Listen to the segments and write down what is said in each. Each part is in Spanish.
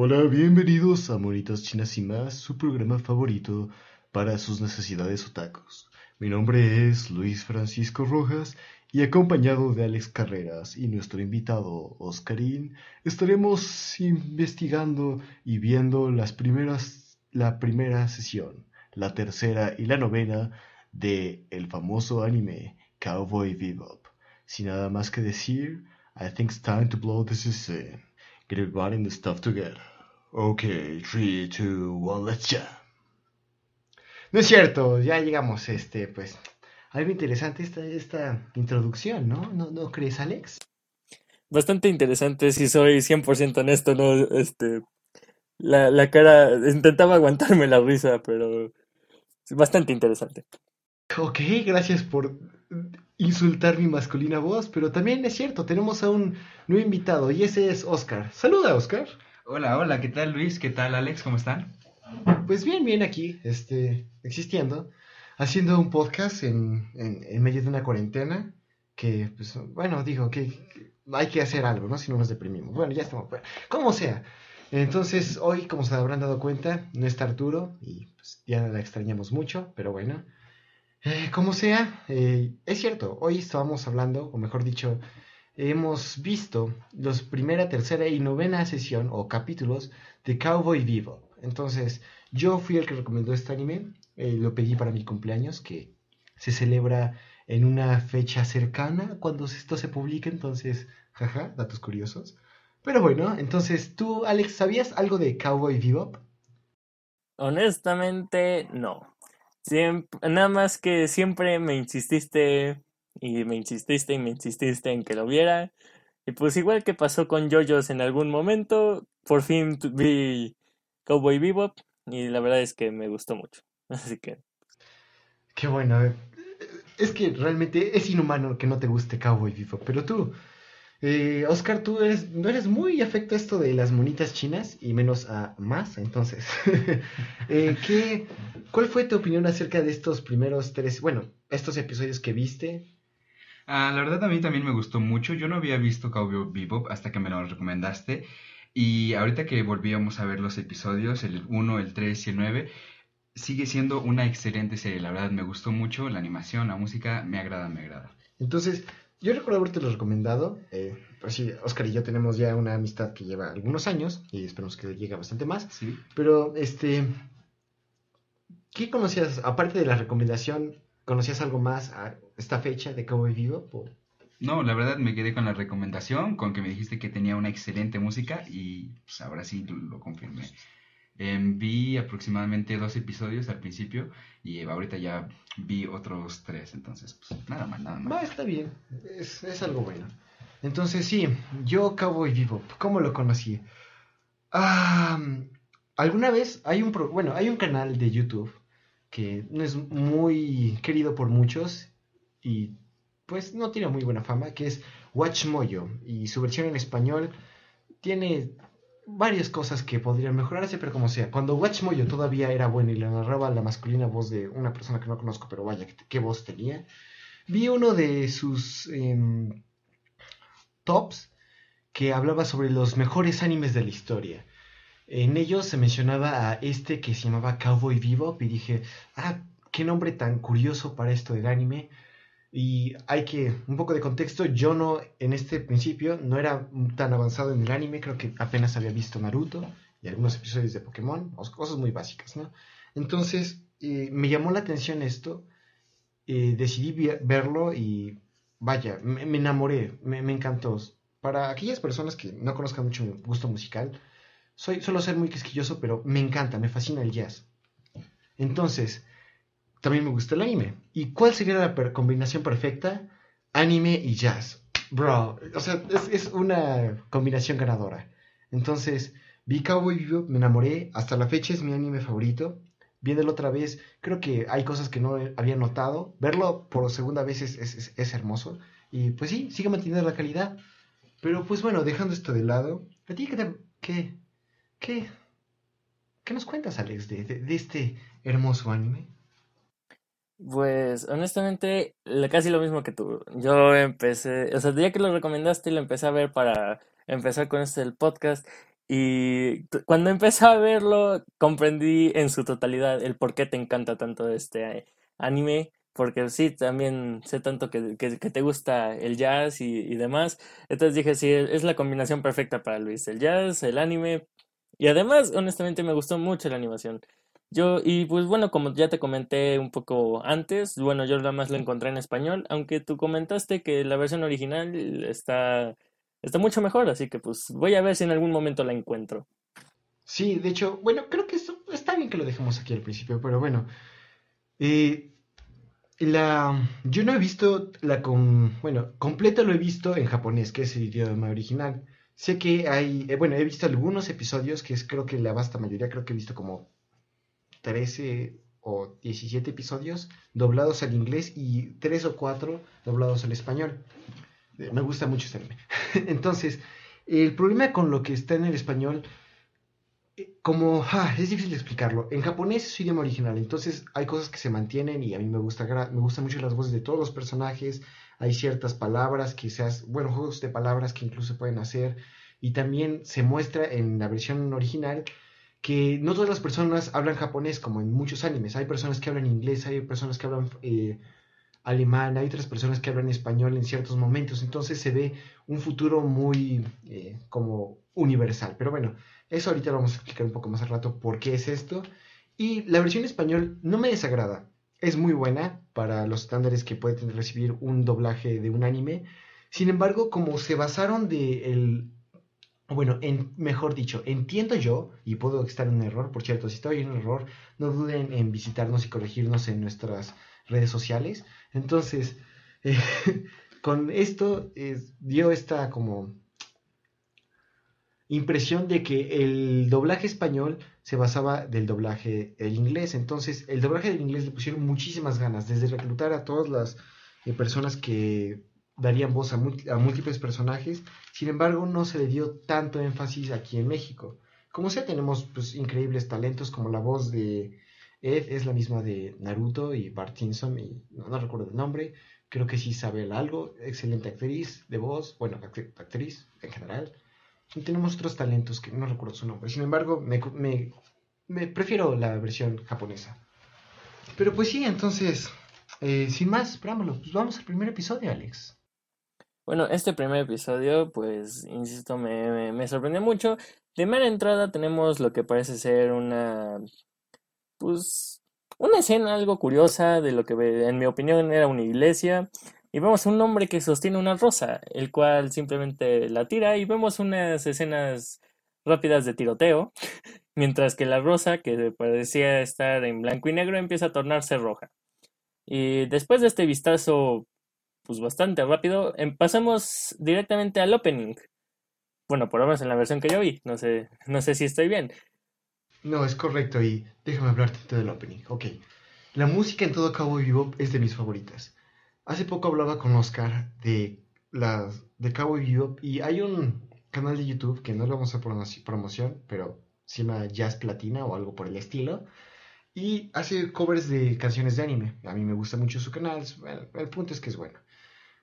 Hola, bienvenidos a Monitas Chinas y más, su programa favorito para sus necesidades otacos. Mi nombre es Luis Francisco Rojas y acompañado de Alex Carreras y nuestro invitado Oscarín, estaremos investigando y viendo las primeras, la primera sesión, la tercera y la novena de el famoso anime Cowboy Bebop. Sin nada más que decir, I think it's time to blow this scene. Get everybody in the stuff together. Okay, 3, 2, 1, let's jam. No es cierto, ya llegamos, este, pues, algo interesante esta, esta introducción, ¿no? ¿no? ¿No crees, Alex? Bastante interesante, si soy 100% honesto, ¿no? Este, la, la cara, intentaba aguantarme la risa, pero bastante interesante. Ok, gracias por insultar mi masculina voz, pero también es cierto, tenemos a un nuevo invitado y ese es Oscar. Saluda, Oscar. Hola, hola, ¿qué tal Luis? ¿Qué tal Alex? ¿Cómo están? Pues bien, bien aquí, este, existiendo, haciendo un podcast en, en, en medio de una cuarentena que, pues, bueno, digo que, que hay que hacer algo, ¿no? Si no nos deprimimos. Bueno, ya estamos, bueno, como sea. Entonces, hoy, como se habrán dado cuenta, no está Arturo y pues, ya la extrañamos mucho, pero bueno. Eh, como sea, eh, es cierto, hoy estábamos hablando, o mejor dicho, hemos visto los primera, tercera y novena sesión o capítulos de Cowboy Vivo. Entonces, yo fui el que recomendó este anime, eh, lo pedí para mi cumpleaños, que se celebra en una fecha cercana cuando esto se publique, entonces, jaja, datos curiosos. Pero bueno, entonces, tú, Alex, ¿sabías algo de Cowboy Bebop? Honestamente, no. Siempre, nada más que siempre me insististe y me insististe y me insististe en que lo viera. Y pues igual que pasó con JoJo's en algún momento, por fin vi Cowboy Bebop y la verdad es que me gustó mucho. Así que... Qué bueno. Es que realmente es inhumano que no te guste Cowboy Bebop, pero tú, eh, Oscar, tú eres, no eres muy afecto a esto de las monitas chinas y menos a más, entonces. eh, ¿qué, ¿Cuál fue tu opinión acerca de estos primeros tres, bueno, estos episodios que viste? Ah, la verdad a mí también me gustó mucho. Yo no había visto Cowboy Bebop hasta que me lo recomendaste. Y ahorita que volvíamos a ver los episodios, el 1, el 3 y el 9, sigue siendo una excelente serie. La verdad me gustó mucho, la animación, la música, me agrada, me agrada. Entonces, yo recuerdo haberte lo recomendado. Eh, pues sí, Oscar y yo tenemos ya una amistad que lleva algunos años y esperemos que llegue bastante más. Sí. Pero, este, ¿qué conocías, aparte de la recomendación, conocías algo más a esta fecha de Cowboy Bebop? o- No, la verdad me quedé con la recomendación, con que me dijiste que tenía una excelente música y pues ahora sí lo, lo confirmé. Em, vi aproximadamente dos episodios al principio y ahorita ya vi otros tres, entonces pues nada más, nada No, más. está bien, es, es algo bueno. Entonces, sí, yo Cowboy Bebop, ¿cómo lo conocí? Ah, alguna vez hay un, pro- bueno, hay un canal de YouTube que no es muy querido por muchos y pues no tiene muy buena fama, que es Watch Mojo y su versión en español tiene varias cosas que podrían mejorarse, pero como sea, cuando Watch Mojo todavía era bueno y le narraba la masculina voz de una persona que no conozco, pero vaya, qué, qué voz tenía, vi uno de sus em, tops que hablaba sobre los mejores animes de la historia. En ellos se mencionaba a este que se llamaba Cowboy Bebop y dije, ah, qué nombre tan curioso para esto del anime. Y hay que, un poco de contexto, yo no, en este principio, no era tan avanzado en el anime, creo que apenas había visto Naruto y algunos episodios de Pokémon, cosas muy básicas, ¿no? Entonces, eh, me llamó la atención esto, eh, decidí verlo y vaya, me, enamoré, me, me encantó. Para aquellas personas que no conozcan mucho mi gusto musical, soy, suelo ser muy quisquilloso, pero me encanta, me fascina el jazz. Entonces, también me gusta el anime. ¿Y cuál sería la combinación perfecta? Anime y jazz. Bro, o sea, es, una combinación ganadora. Entonces, vi Cowboy Bebop, me enamoré, hasta la fecha es mi anime favorito. Viéndolo otra vez, creo que hay cosas que no había notado. Verlo por segunda vez es, es- es- hermoso. Y pues sí, sigue manteniendo la calidad. Pero pues bueno, dejando esto de lado, ¿a ti qué te- qué, qué, qué nos cuentas, Alex, de- de este hermoso anime? Pues honestamente, casi lo mismo que tú. Yo empecé, o sea, ya que lo recomendaste, lo empecé a ver para empezar con este el podcast. Y cuando empecé a verlo, comprendí en su totalidad el por qué te encanta tanto este anime. Porque sí, también sé tanto que, que- que te gusta el jazz y, y demás. Entonces dije, sí, es la combinación perfecta para Luis. El jazz, el anime. Y además, honestamente, me gustó mucho la animación. Yo, y pues bueno, como ya te comenté un poco antes, bueno, yo nada más lo encontré en español, aunque tú comentaste que la versión original está, está mucho mejor, así que pues voy a ver si en algún momento la encuentro. Sí, de hecho, bueno, creo que esto está bien que lo dejemos aquí al principio, pero bueno. eh, la, yo no he visto la con, bueno, completa lo he visto en japonés, que es el idioma original. Sé que hay, eh, bueno, he visto algunos episodios, que es creo que la vasta mayoría, creo que he visto como 13 o 17 episodios doblados al inglés y 3 o 4 doblados al español. Me gusta mucho este anime. Entonces, el problema con lo que está en el español eh, como ah, es difícil de explicarlo. En japonés es su idioma original, entonces hay cosas que se mantienen y a mí me gusta me gustan mucho las voces de todos los personajes. Hay ciertas palabras hacen, bueno, juegos de palabras que incluso pueden hacer y también se muestra en la versión original que no todas las personas hablan japonés como en muchos animes. Hay personas que hablan inglés, hay personas que hablan eh, alemán, hay otras personas que hablan español en ciertos momentos. Entonces se ve un futuro muy eh, como universal. Pero bueno, eso ahorita lo vamos a explicar un poco más al rato por qué es esto. Y la versión español no me desagrada. Es muy buena para los estándares que puede recibir un doblaje de un anime. Sin embargo, como se basaron de el... Bueno, en, mejor dicho, entiendo yo, y puedo estar en un error, por cierto, si estoy en un error, no duden en visitarnos y corregirnos en nuestras redes sociales. Entonces, con esto dio esta como impresión de que el doblaje español se basaba del doblaje del inglés. Entonces, el doblaje del inglés le pusieron muchísimas ganas, desde reclutar a todas las eh, personas que darían voz a, múlt- a múltiples personajes. Sin embargo, no se le dio tanto énfasis aquí en México. Como sea, tenemos pues, increíbles talentos como la voz de Ed es la misma de Naruto y Bart Simpson y no, recuerdo el nombre. Creo que sí sabe algo. Excelente actriz de voz, bueno, act- actriz en general. Y tenemos otros talentos que no recuerdo su nombre. Sin embargo, me, me- me prefiero la versión japonesa. Pero pues sí, entonces, eh, sin más preámbulo, pues vamos al primer episodio, Alex. Bueno, este primer episodio, pues, insisto, me, me, sorprendió mucho. De mera entrada tenemos lo que parece ser una, pues, una escena algo curiosa de lo que en mi opinión era una iglesia. Y vemos un hombre que sostiene una rosa, el cual simplemente la tira y vemos unas escenas rápidas de tiroteo, mientras que la rosa, que parecía estar en blanco y negro, empieza a tornarse roja. Y después de este vistazo pues bastante rápido, em- pasamos directamente al opening. Bueno, por lo menos en la versión que yo vi, no sé, no sé si estoy bien. No, es correcto y déjame hablarte del opening. Ok, la música en todo Cowboy Bebop es de mis favoritas. Hace poco hablaba con Oscar de las de Cowboy Bebop y hay un canal de YouTube que no le vamos a promoción, pero se llama Jazz Platina o algo por el estilo. Y hace covers de canciones de anime. A mí me gusta mucho su canal. El punto es que es bueno.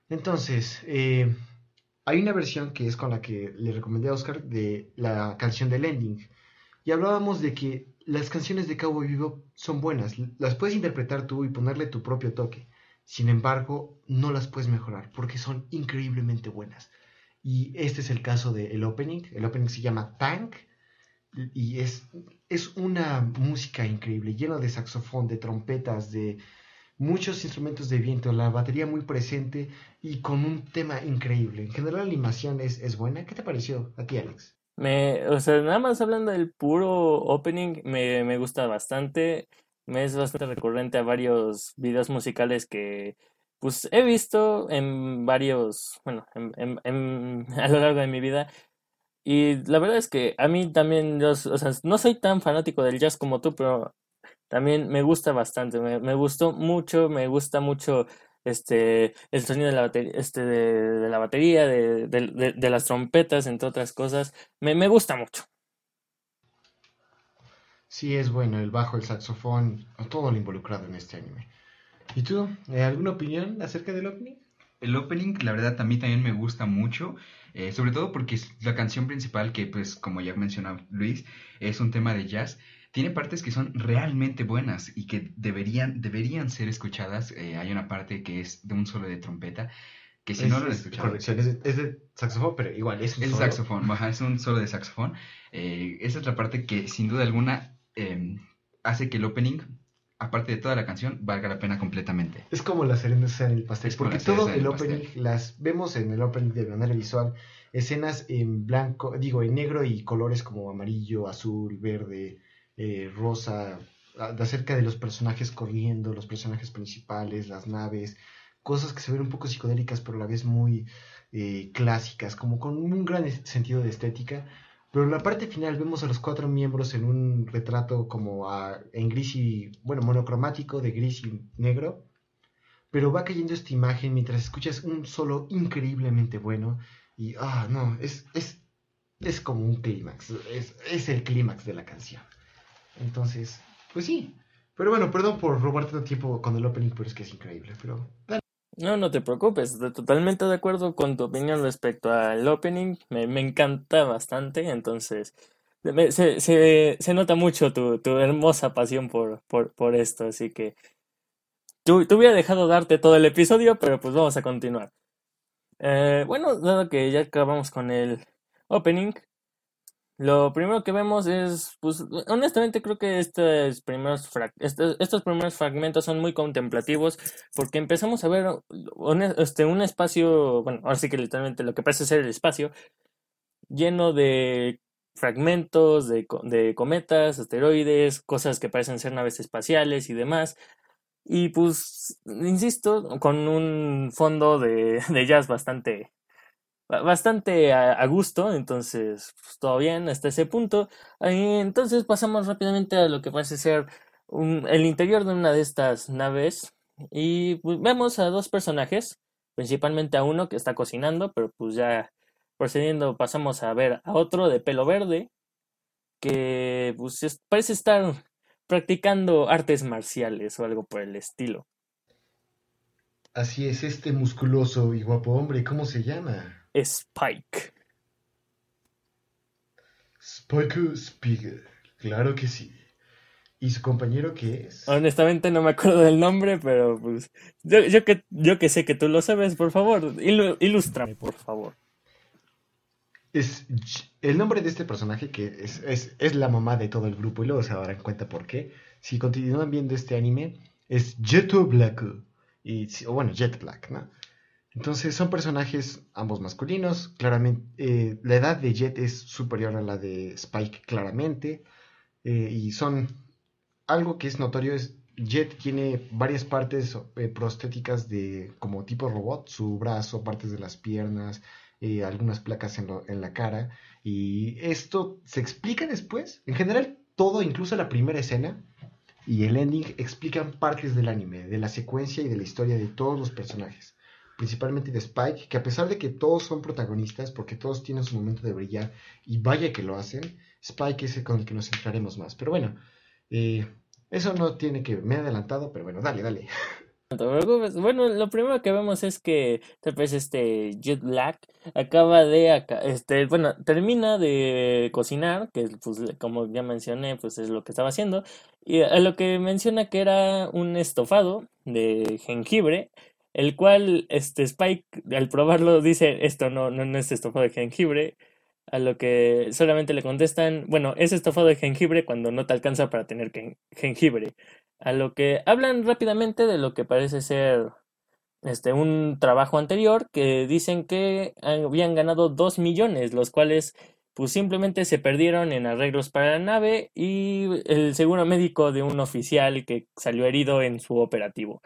Entonces, eh, hay una versión que es con la que le recomendé a Oscar de la canción del ending. Y hablábamos de que las canciones de Cowboy Bebop son buenas, las puedes interpretar tú y ponerle tu propio toque. Sin embargo, no las puedes mejorar porque son increíblemente buenas. Y este es el caso del opening. El opening se llama Tank y es, es una música increíble, llena de saxofón, de trompetas, de muchos instrumentos de viento, la batería muy presente y con un tema increíble. En general la animación es, es buena. ¿Qué te pareció a ti, Alex? Me, o sea, nada más hablando del puro opening, me, me gusta bastante. Me es bastante recurrente a varios videos musicales que pues he visto en varios, bueno, en, en- en- a lo largo de mi vida. Y la verdad es que a mí también, yo, o sea, no soy tan fanático del jazz como tú, pero también me gusta bastante, me, me gustó mucho, me gusta mucho este el sonido de la batería, este de, de la batería, de, de- de- de las trompetas, entre otras cosas. Me, me gusta mucho. Sí, es bueno, el bajo, el saxofón, todo lo involucrado en este anime. ¿Y tú? eh, ¿Alguna opinión acerca del opening? El opening, la verdad, a mí también me gusta mucho. Eh, sobre todo porque la canción principal, que pues como ya mencionó Luis, es un tema de jazz, tiene partes que son realmente buenas y que deberían, deberían ser escuchadas. Eh, hay una parte que es de un solo de trompeta, que si no lo es, Corrección, es de, saxofón, pero igual es un es saxofón, es un solo de saxofón. Eh, esa es la parte que sin duda alguna em, hace que el opening aparte de toda la canción, valga la pena completamente. Es como la cereza en el pastel, porque todo el opening, las vemos en el opening de manera visual, escenas en blanco, digo, en negro y colores como amarillo, azul, verde, eh, rosa, acerca de los personajes corriendo, los personajes principales, las naves, cosas que se ven un poco psicodélicas, pero a la vez muy eh, clásicas, como con un gran sentido de estética pero en la parte final vemos a los cuatro miembros en un retrato como en gris y, bueno, monocromático de gris y negro. Pero va cayendo esta imagen mientras escuchas un solo increíblemente bueno. Y, ah, no, es, es, es como un clímax. Es, es el clímax de la canción. Entonces, pues sí. Pero bueno, perdón por robarte tanto tiempo con el opening, pero es que es increíble. Pero no, no te preocupes, totalmente de acuerdo con tu opinión respecto al opening, me, me encanta bastante, entonces se, se, se nota mucho tu, tu hermosa pasión por, por, por esto, así que tú, hubiera dejado darte todo el episodio, pero pues vamos a continuar. Eh, bueno, dado que ya acabamos con el opening, lo primero que vemos es, pues, honestamente creo que estos primeros, estos, primeros fragmentos son muy contemplativos porque empezamos a ver un, este, un espacio, bueno, ahora sí que literalmente lo que parece ser el espacio, lleno de fragmentos de, de cometas, asteroides, cosas que parecen ser naves espaciales y demás. Y pues, insisto, con un fondo de, de jazz bastante bastante a, gusto, entonces pues, todo bien hasta ese punto. entonces pasamos rápidamente a lo que parece ser el interior de una de estas naves y pues, vemos a dos personajes, principalmente a uno que está cocinando, pero pues ya procediendo pasamos a ver a otro de pelo verde que pues, parece estar practicando artes marciales o algo por el estilo. Así es, este musculoso y guapo hombre, ¿cómo se llama? Spike. Spike Spiegel, claro que sí. ¿Y su compañero qué es? Honestamente no me acuerdo del nombre, pero pues yo, yo, que, yo que sé que tú lo sabes, por favor, ilústrame, por favor. Es el nombre de este personaje que es, es, es, la mamá de todo el grupo y luego se darán cuenta por qué. Si continúan viendo este anime, es Jeto Black. Y, o bueno, Jet Black, ¿no? Entonces son personajes ambos masculinos. Claramente, eh, la edad de Jet es superior a la de Spike, claramente. Eh, y son algo que es notorio es Jet tiene varias partes eh, prostéticas de como tipo robot, su brazo, partes de las piernas, algunas placas en, en, la cara. Y esto se explica después. En general, todo, incluso la primera escena y el ending, explican partes del anime, de la secuencia y de la historia de todos los personajes principalmente de Spike, que a pesar de que todos son protagonistas, porque todos tienen su momento de brillar, y vaya que lo hacen, Spike es el con el que nos centraremos más. Pero bueno, eh, eso no tiene que... Me he adelantado, pero bueno, dale, dale. Bueno, lo primero que vemos es que tal vez este Jet Black acaba de este bueno, termina de cocinar, que pues como ya mencioné, pues es lo que estaba haciendo, y a lo que menciona que era un estofado de jengibre el cual este Spike al probarlo dice esto no, no, no es estofado de jengibre, a lo que solamente le contestan, bueno, es estofado de jengibre cuando no te alcanza para tener jengibre, a lo que hablan rápidamente de lo que parece ser este un trabajo anterior que dicen que habían ganado dos millones, los cuales pues simplemente se perdieron en arreglos para la nave y el seguro médico de un oficial que salió herido en su operativo.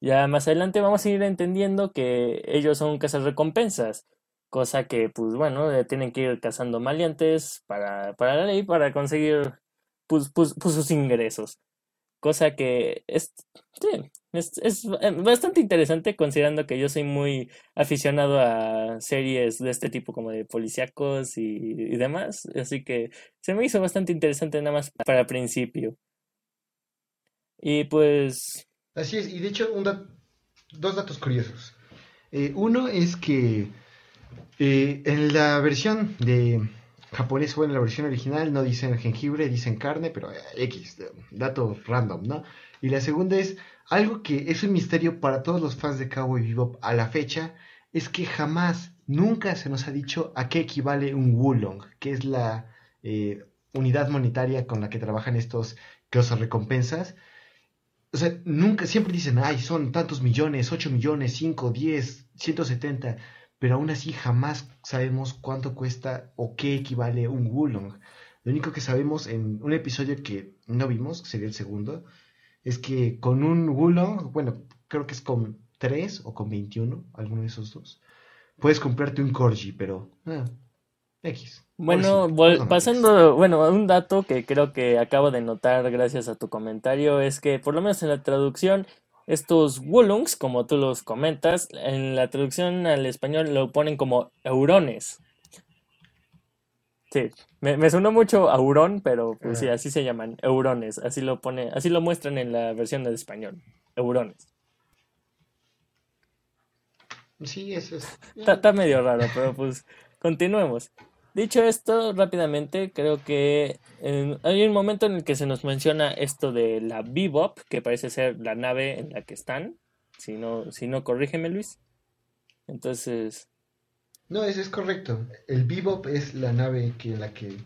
Ya más adelante vamos a ir entendiendo que ellos son recompensas, cosa que, pues bueno, tienen que ir cazando maleantes para, para la ley para conseguir pues, pues, pues sus ingresos. Cosa que es, es, es, eh, bastante interesante considerando que yo soy muy aficionado a series de este tipo como de policíacos y, y demás. Así que se me hizo bastante interesante nada más para principio. Y pues Así es, y de hecho, dos datos curiosos. Eh, uno es que Eh, en la versión de japonés o en la versión original no dicen jengibre, dicen carne, pero eh, X, dato random, ¿no? Y la segunda es algo que es un misterio para todos los fans de Cowboy Bebop a la fecha, es que jamás, nunca se nos ha dicho a qué equivale un Wulong, que es la unidad monetaria con la que trabajan estos recompensas. O sea, nunca, siempre dicen, ay, son tantos millones, 8 millones, 5, 10, 170, pero aún así jamás sabemos cuánto cuesta o qué equivale un Wulong. Lo único que sabemos en un episodio que no vimos, que sería el segundo, es que con un Wulong, bueno, creo que es con 3 o con 21, alguno de esos dos, puedes comprarte un Corgi, pero ah, X. Bueno, pasando, bueno, un dato que creo que acabo de notar gracias a tu comentario es que por lo menos en la traducción estos Wulungs, como tú los comentas, en la traducción al español lo ponen como eurones. Sí, me, me sonó mucho aurón, pero pues sí, así se llaman, eurones, así lo pone, así lo muestran en la versión del español, eurones. Sí, eso es. Está, medio raro, pero pues continuemos. Dicho esto, rápidamente, creo que hay un momento en el que se nos menciona esto de la Bebop, que parece ser la nave en la que están. Si no, si no corrígeme, Luis. Entonces. No, eso es correcto. El Bebop es la nave que, en la que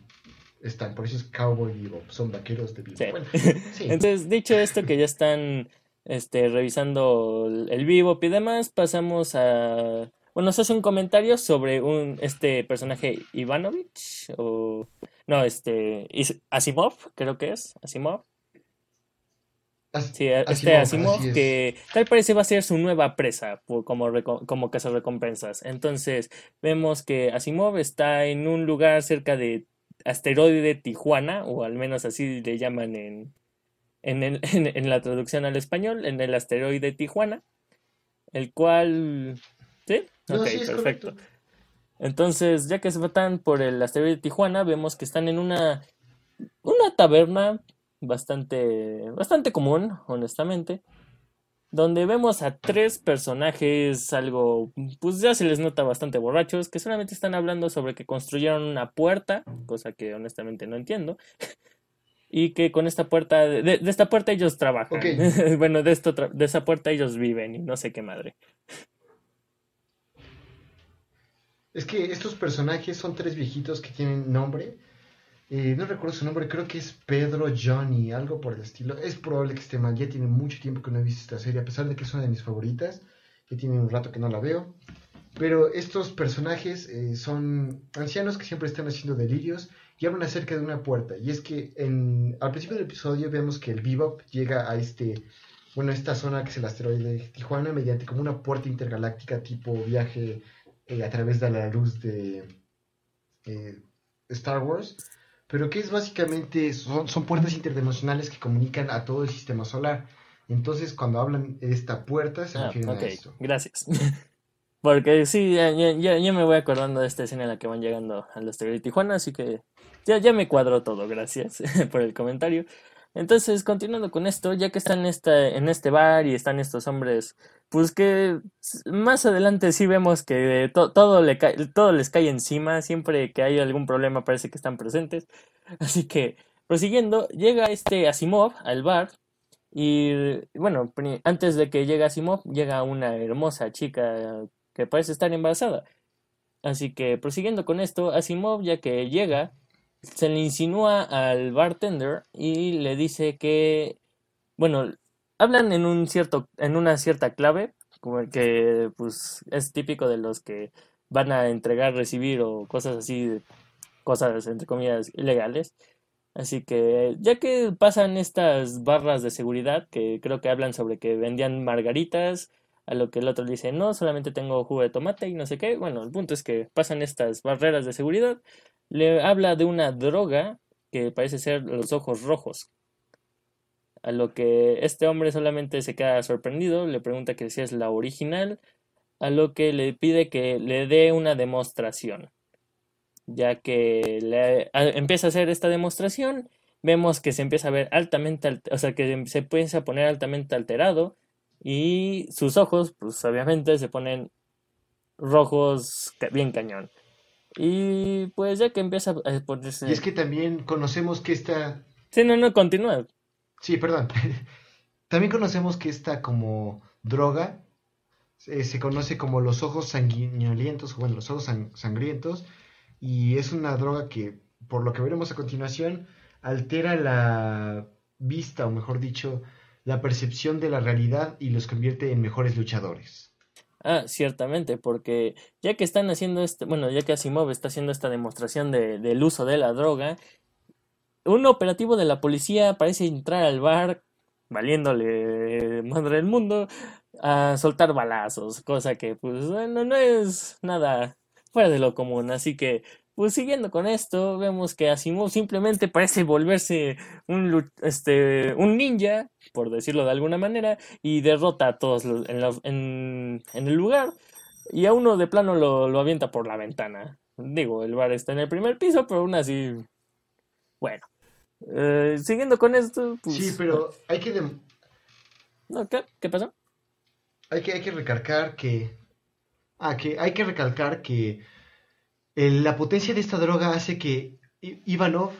están. Por eso es Cowboy Bebop. Son vaqueros de Bebop. Entonces, dicho esto, que ya están este, revisando el Bebop y demás, pasamos a bueno, nos hace un comentario sobre un este personaje Ivanovich o no, este Asimov, creo que es Asimov. sí, este Asimov, que tal parece va a ser su nueva presa como, como recompensas. Entonces, vemos que Asimov está en un lugar cerca de asteroide Tijuana, o al menos así le llaman en, en, en la traducción al español, en el asteroide Tijuana, el cual ¿Sí? ok, perfecto. Entonces, ya que se van por el asteroide de Tijuana, vemos que están en una, una taberna bastante, bastante común, honestamente, donde vemos a tres personajes algo, pues ya se les nota bastante borrachos, que solamente están hablando sobre que construyeron una puerta, cosa que honestamente no entiendo, y que con esta puerta, de, esta puerta ellos trabajan, bueno, de, esto de esa puerta ellos viven y no sé qué madre. Es que estos personajes son tres viejitos que tienen nombre. Eh, no recuerdo su nombre, creo que es Pedro Johnny, algo por el estilo. Es probable que esté mal, ya tiene mucho tiempo que no he visto esta serie, a pesar de que es una de mis favoritas, que tiene un rato que no la veo. Pero estos personajes eh, son ancianos que siempre están haciendo delirios y hablan acerca de una puerta. Y es que en, al principio del episodio vemos que el Bebop llega a este, bueno, esta zona que es el asteroide de Tijuana mediante como una puerta intergaláctica tipo viaje eh, a través de la luz de eh, Star Wars, pero que es básicamente, son, son, puertas interdimensionales que comunican a todo el sistema solar. Entonces, cuando hablan de esta puerta, se ah, refieren a esto. Gracias. Porque sí, ya, ya, me voy acordando de esta escena en la que van llegando al asteroide de Tijuana, así que ya, ya me cuadró todo, gracias por el comentario. Entonces, continuando con esto, ya que están en, esta, en este bar y están estos hombres, pues que más adelante sí vemos que todo, todo les cae encima, siempre que hay algún problema parece que están presentes. Así que, prosiguiendo, llega este Asimov al bar y, bueno, antes de que llegue Asimov, llega una hermosa chica que parece estar embarazada. Así que, prosiguiendo con esto, Asimov, ya que llega, se le insinúa al bartender y le dice que, bueno, hablan en un cierto, en una cierta clave, como que pues es típico de los que van a entregar, recibir o cosas así, cosas entre comillas ilegales. Así que ya que pasan estas barras de seguridad que creo que hablan sobre que vendían margaritas, a lo que el otro dice, no, solamente tengo jugo de tomate y no sé qué. Bueno, el punto es que pasan estas barreras de seguridad le habla de una droga que parece ser los ojos rojos. A lo que este hombre solamente se queda sorprendido, le pregunta que si es la original, a lo que le pide que le dé una demostración. Ya que le, empieza a hacer esta demostración, vemos que se empieza a ver altamente, o sea, que se empieza a poner altamente alterado y sus ojos, pues obviamente se ponen rojos bien cañón. Y pues ya que empieza a ponerse... Y es que también conocemos que esta... Sí, no, no, continúa. Sí, perdón. también conocemos que esta como droga eh, se conoce como los ojos sanguinolientos, bueno, los ojos sangrientos, y es una droga que, por lo que veremos a continuación, altera la vista, o mejor dicho, la percepción de la realidad y los convierte en mejores luchadores. Ah, ciertamente, porque ya que están haciendo este, bueno, ya que Asimov está haciendo esta demostración de, del uso de la droga, un operativo de la policía parece entrar al bar, valiéndole madre del mundo, a soltar balazos, cosa que pues bueno, no es nada fuera de lo común, así que pues siguiendo con esto, vemos que Asimov simplemente parece volverse un, este, un ninja, por decirlo de alguna manera, y derrota a todos en, en, el lugar, y a uno de plano lo, lo, avienta por la ventana. Digo, el bar está en el primer piso, pero aún así, bueno. Eh, siguiendo con esto, pues, Sí, pero hay que... ¿qué? ¿Qué pasó? Hay que, hay que recalcar que... Ah, que hay que recalcar que la potencia de esta droga hace que Ivanov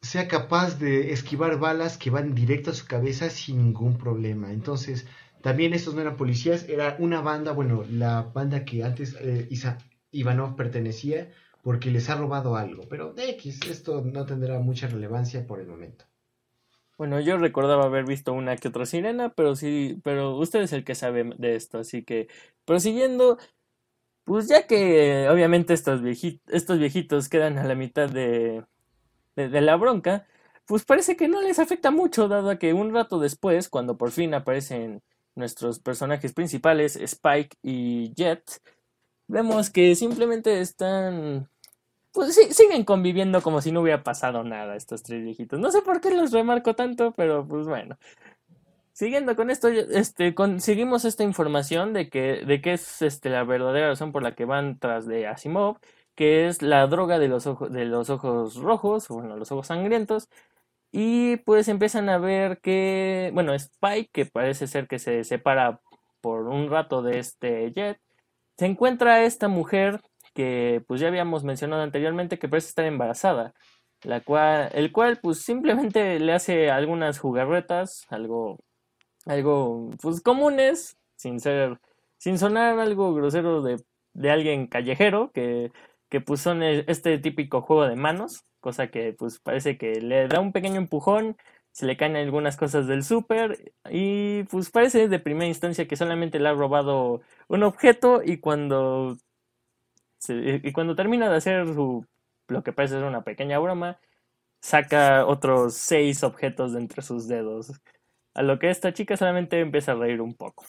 sea capaz de esquivar balas que van directo a su cabeza sin ningún problema. Entonces, también estos no eran policías, era una banda, bueno, la banda que antes eh, Ivanov pertenecía, porque les ha robado algo. Pero X, esto no tendrá mucha relevancia por el momento. Bueno, yo recordaba haber visto una que otra sirena, pero sí, pero usted es el que sabe de esto, así que prosiguiendo, pues ya que obviamente estos, viejitos quedan a la mitad de, de, la bronca, pues parece que no les afecta mucho, dado que un rato después, cuando por fin aparecen nuestros personajes principales, Spike y Jet, vemos que simplemente están... Pues sí, siguen conviviendo como si no hubiera pasado nada estos tres viejitos. No sé por qué los remarco tanto, pero pues bueno. Siguiendo con esto, este, conseguimos esta información de que, de que es este, la verdadera razón por la que van tras de Asimov, que es la droga de los ojos, de los ojos rojos, bueno, los ojos sangrientos, y pues empiezan a ver que, bueno, Spike, que parece ser que se separa por un rato de este Jet, se encuentra esta mujer que pues ya habíamos mencionado anteriormente que parece estar embarazada, la cual, el cual pues simplemente le hace algunas jugarretas, algo algo pues comunes, sin ser, sin sonar algo grosero de, de alguien callejero, que, que pues son e, este típico juego de manos, cosa que pues parece que le da un pequeño empujón, se le caen algunas cosas del súper y pues parece de primera instancia que solamente le ha robado un objeto y cuando y cuando termina de hacer su, lo que parece ser una pequeña broma, saca otros seis objetos de entre sus dedos. A lo que esta chica solamente empieza a reír un poco.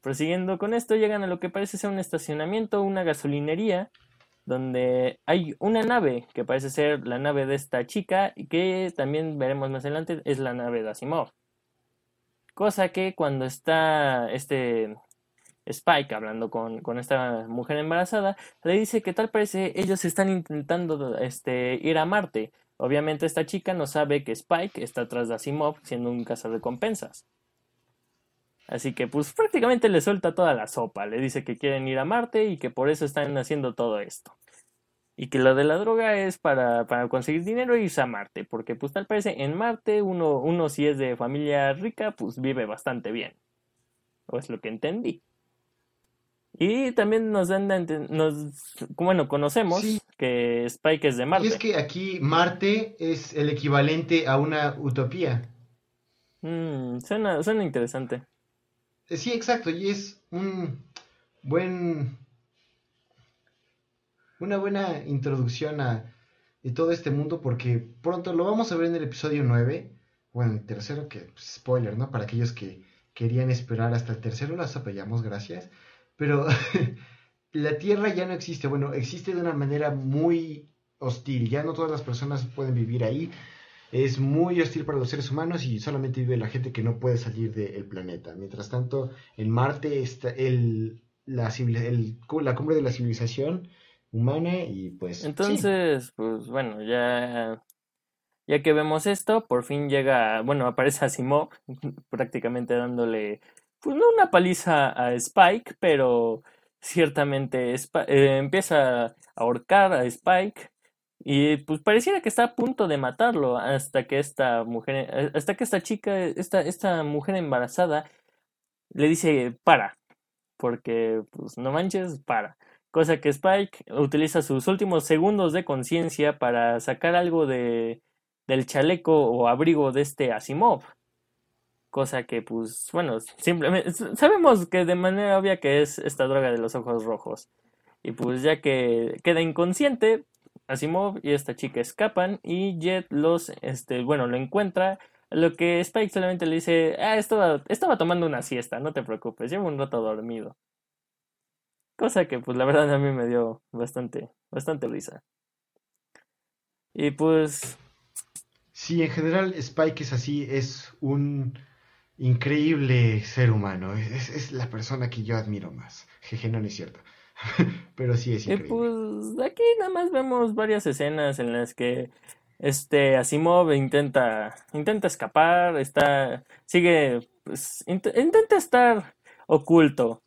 Prosiguiendo con esto, llegan a lo que parece ser un estacionamiento, una gasolinería, donde hay una nave que parece ser la nave de esta chica y que también veremos más adelante es la nave de Asimov. Cosa que cuando está este Spike hablando con, con, esta mujer embarazada, le dice que tal parece ellos están intentando este, ir a Marte, Obviamente esta chica no sabe que Spike está atrás de Asimov siendo un cazarrecompensas. Así que pues prácticamente le suelta toda la sopa, le dice que quieren ir a Marte y que por eso están haciendo todo esto. Y que lo de la droga es para, para conseguir dinero e irse a Marte, porque pues tal parece en Marte uno, uno si es de familia rica pues vive bastante bien. O es lo que entendí. Y también nos dan, nos, bueno, conocemos que Spike es de Marte. Y es que aquí Marte es el equivalente a una utopía. Mm, suena, suena interesante. Eh, sí, exacto, y es un buen una buena introducción a todo este mundo porque pronto lo vamos a ver en el episodio 9, bueno, el tercero, que pues, spoiler, ¿no? Para aquellos que querían esperar hasta el tercero, las apoyamos, gracias. Pero la Tierra ya no existe. Bueno, existe de una manera muy hostil. Ya no todas las personas pueden vivir ahí. Es muy hostil para los seres humanos y solamente vive la gente que no puede salir del planeta. Mientras tanto, en Marte está el, la, la cumbre de la civilización humana y pues... Entonces, pues bueno, ya ya que vemos esto, por fin llega, bueno, aparece Asimov, prácticamente dándole pues no una paliza a Spike, pero ciertamente eh, empieza a ahorcar a Spike y pues pareciera que está a punto de matarlo hasta que esta mujer, hasta que esta chica, esta, esta mujer embarazada le dice para, porque pues no manches, para. Cosa que Spike utiliza sus últimos segundos de conciencia para sacar algo de, del chaleco o abrigo de este Asimov. Cosa que, pues, bueno, simplemente sabemos que de manera obvia que es esta droga de los ojos rojos. Y pues ya que queda inconsciente, Asimov y esta chica escapan y Jet los, este, bueno, lo encuentra. Lo que Spike solamente le dice, ah, estaba, estaba tomando una siesta, no te preocupes, llevo un rato dormido. Cosa que pues la verdad a mí me dio bastante, bastante risa. Y pues... Sí, en general Spike es así, es un increíble ser humano, es, es la persona que yo admiro más. Jeje, no, es cierto. Pero sí es increíble. pues aquí nada más vemos varias escenas en las que este Asimov intenta intenta escapar, está sigue pues, intenta estar oculto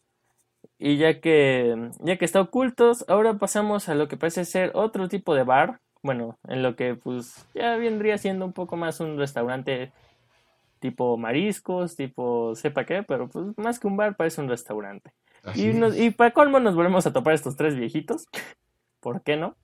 y ya que, ya que está ocultos, ahora pasamos a lo que parece ser otro tipo de bar. Bueno, en lo que pues ya vendría siendo un poco más un restaurante tipo mariscos, tipo sepa qué, pero pues más que un bar parece un restaurante. y, y para colmo nos volvemos a topar estos tres viejitos. ¿Por qué no?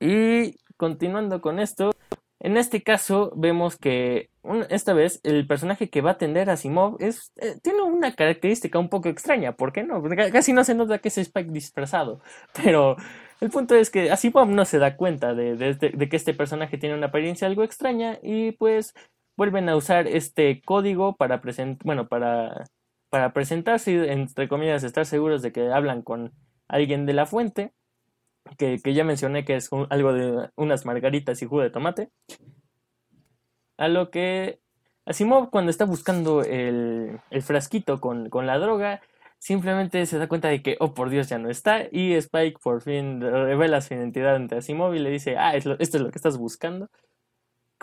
Y continuando con esto, en este caso vemos que esta vez el personaje que va a atender a Simov es, eh, tiene una característica un poco extraña, ¿por qué no? casi no se nota que es Spike disfrazado, pero el punto es que Asimov no se da cuenta de, que este personaje tiene una apariencia algo extraña y pues vuelven a usar este código para presentar, bueno, para, para presentarse, entre comillas, estar seguros de que hablan con alguien de la fuente que, ya mencioné que es algo de unas margaritas y jugo de tomate. A lo que Asimov cuando está buscando el, frasquito con, la droga, simplemente se da cuenta de que, oh por Dios, ya no está. Y Spike por fin revela su identidad ante Asimov y le dice, ah, esto es lo que estás buscando.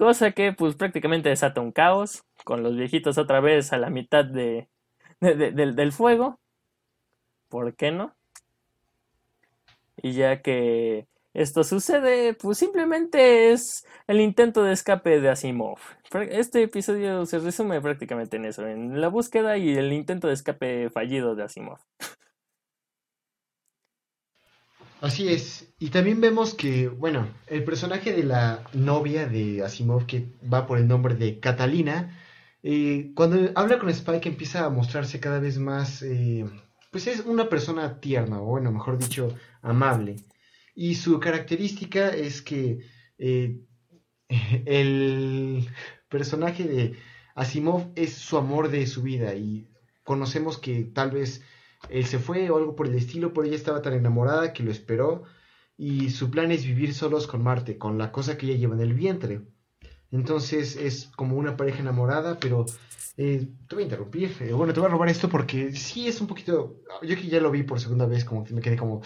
Cosa que pues prácticamente desata un caos, con los viejitos otra vez a la mitad de, del fuego. ¿Por qué no? Y ya que esto sucede, pues simplemente es el intento de escape de Asimov. Este episodio se resume prácticamente en eso, en la búsqueda y el intento de escape fallido de Asimov. Así es. Y también vemos que, bueno, el personaje de la novia de Asimov, que va por el nombre de Catalina, eh, cuando habla con Spike empieza a mostrarse cada vez más, eh, pues es una persona tierna, o bueno, mejor dicho, amable. Y su característica es que eh, el personaje de Asimov es su amor de su vida y conocemos que tal vez él se fue o algo por el estilo, pero ella estaba tan enamorada que lo esperó y su plan es vivir solos con Marte, con la cosa que ella lleva en el vientre. Entonces es como una pareja enamorada, pero eh, te voy a interrumpir. Eh, bueno, te voy a robar esto porque sí es un poquito. Yo que ya lo vi por segunda vez, como que me quedé como.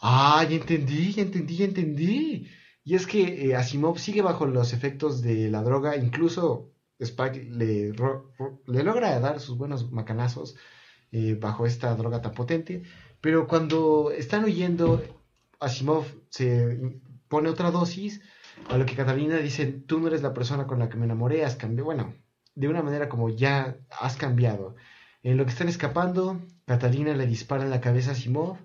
Ah, ya entendí, ya entendí, ya entendí. Y es que eh, Asimov sigue bajo los efectos de la droga. Incluso Spike le, le logra dar sus buenos macanazos bajo esta droga tan potente. Pero cuando están huyendo, Asimov se pone otra dosis. A lo que Catalina dice: Tú no eres la persona con la que me enamoré, has cambiado. Bueno de una manera como ya has cambiado. En lo que están escapando, Catalina le dispara en la cabeza a Simov,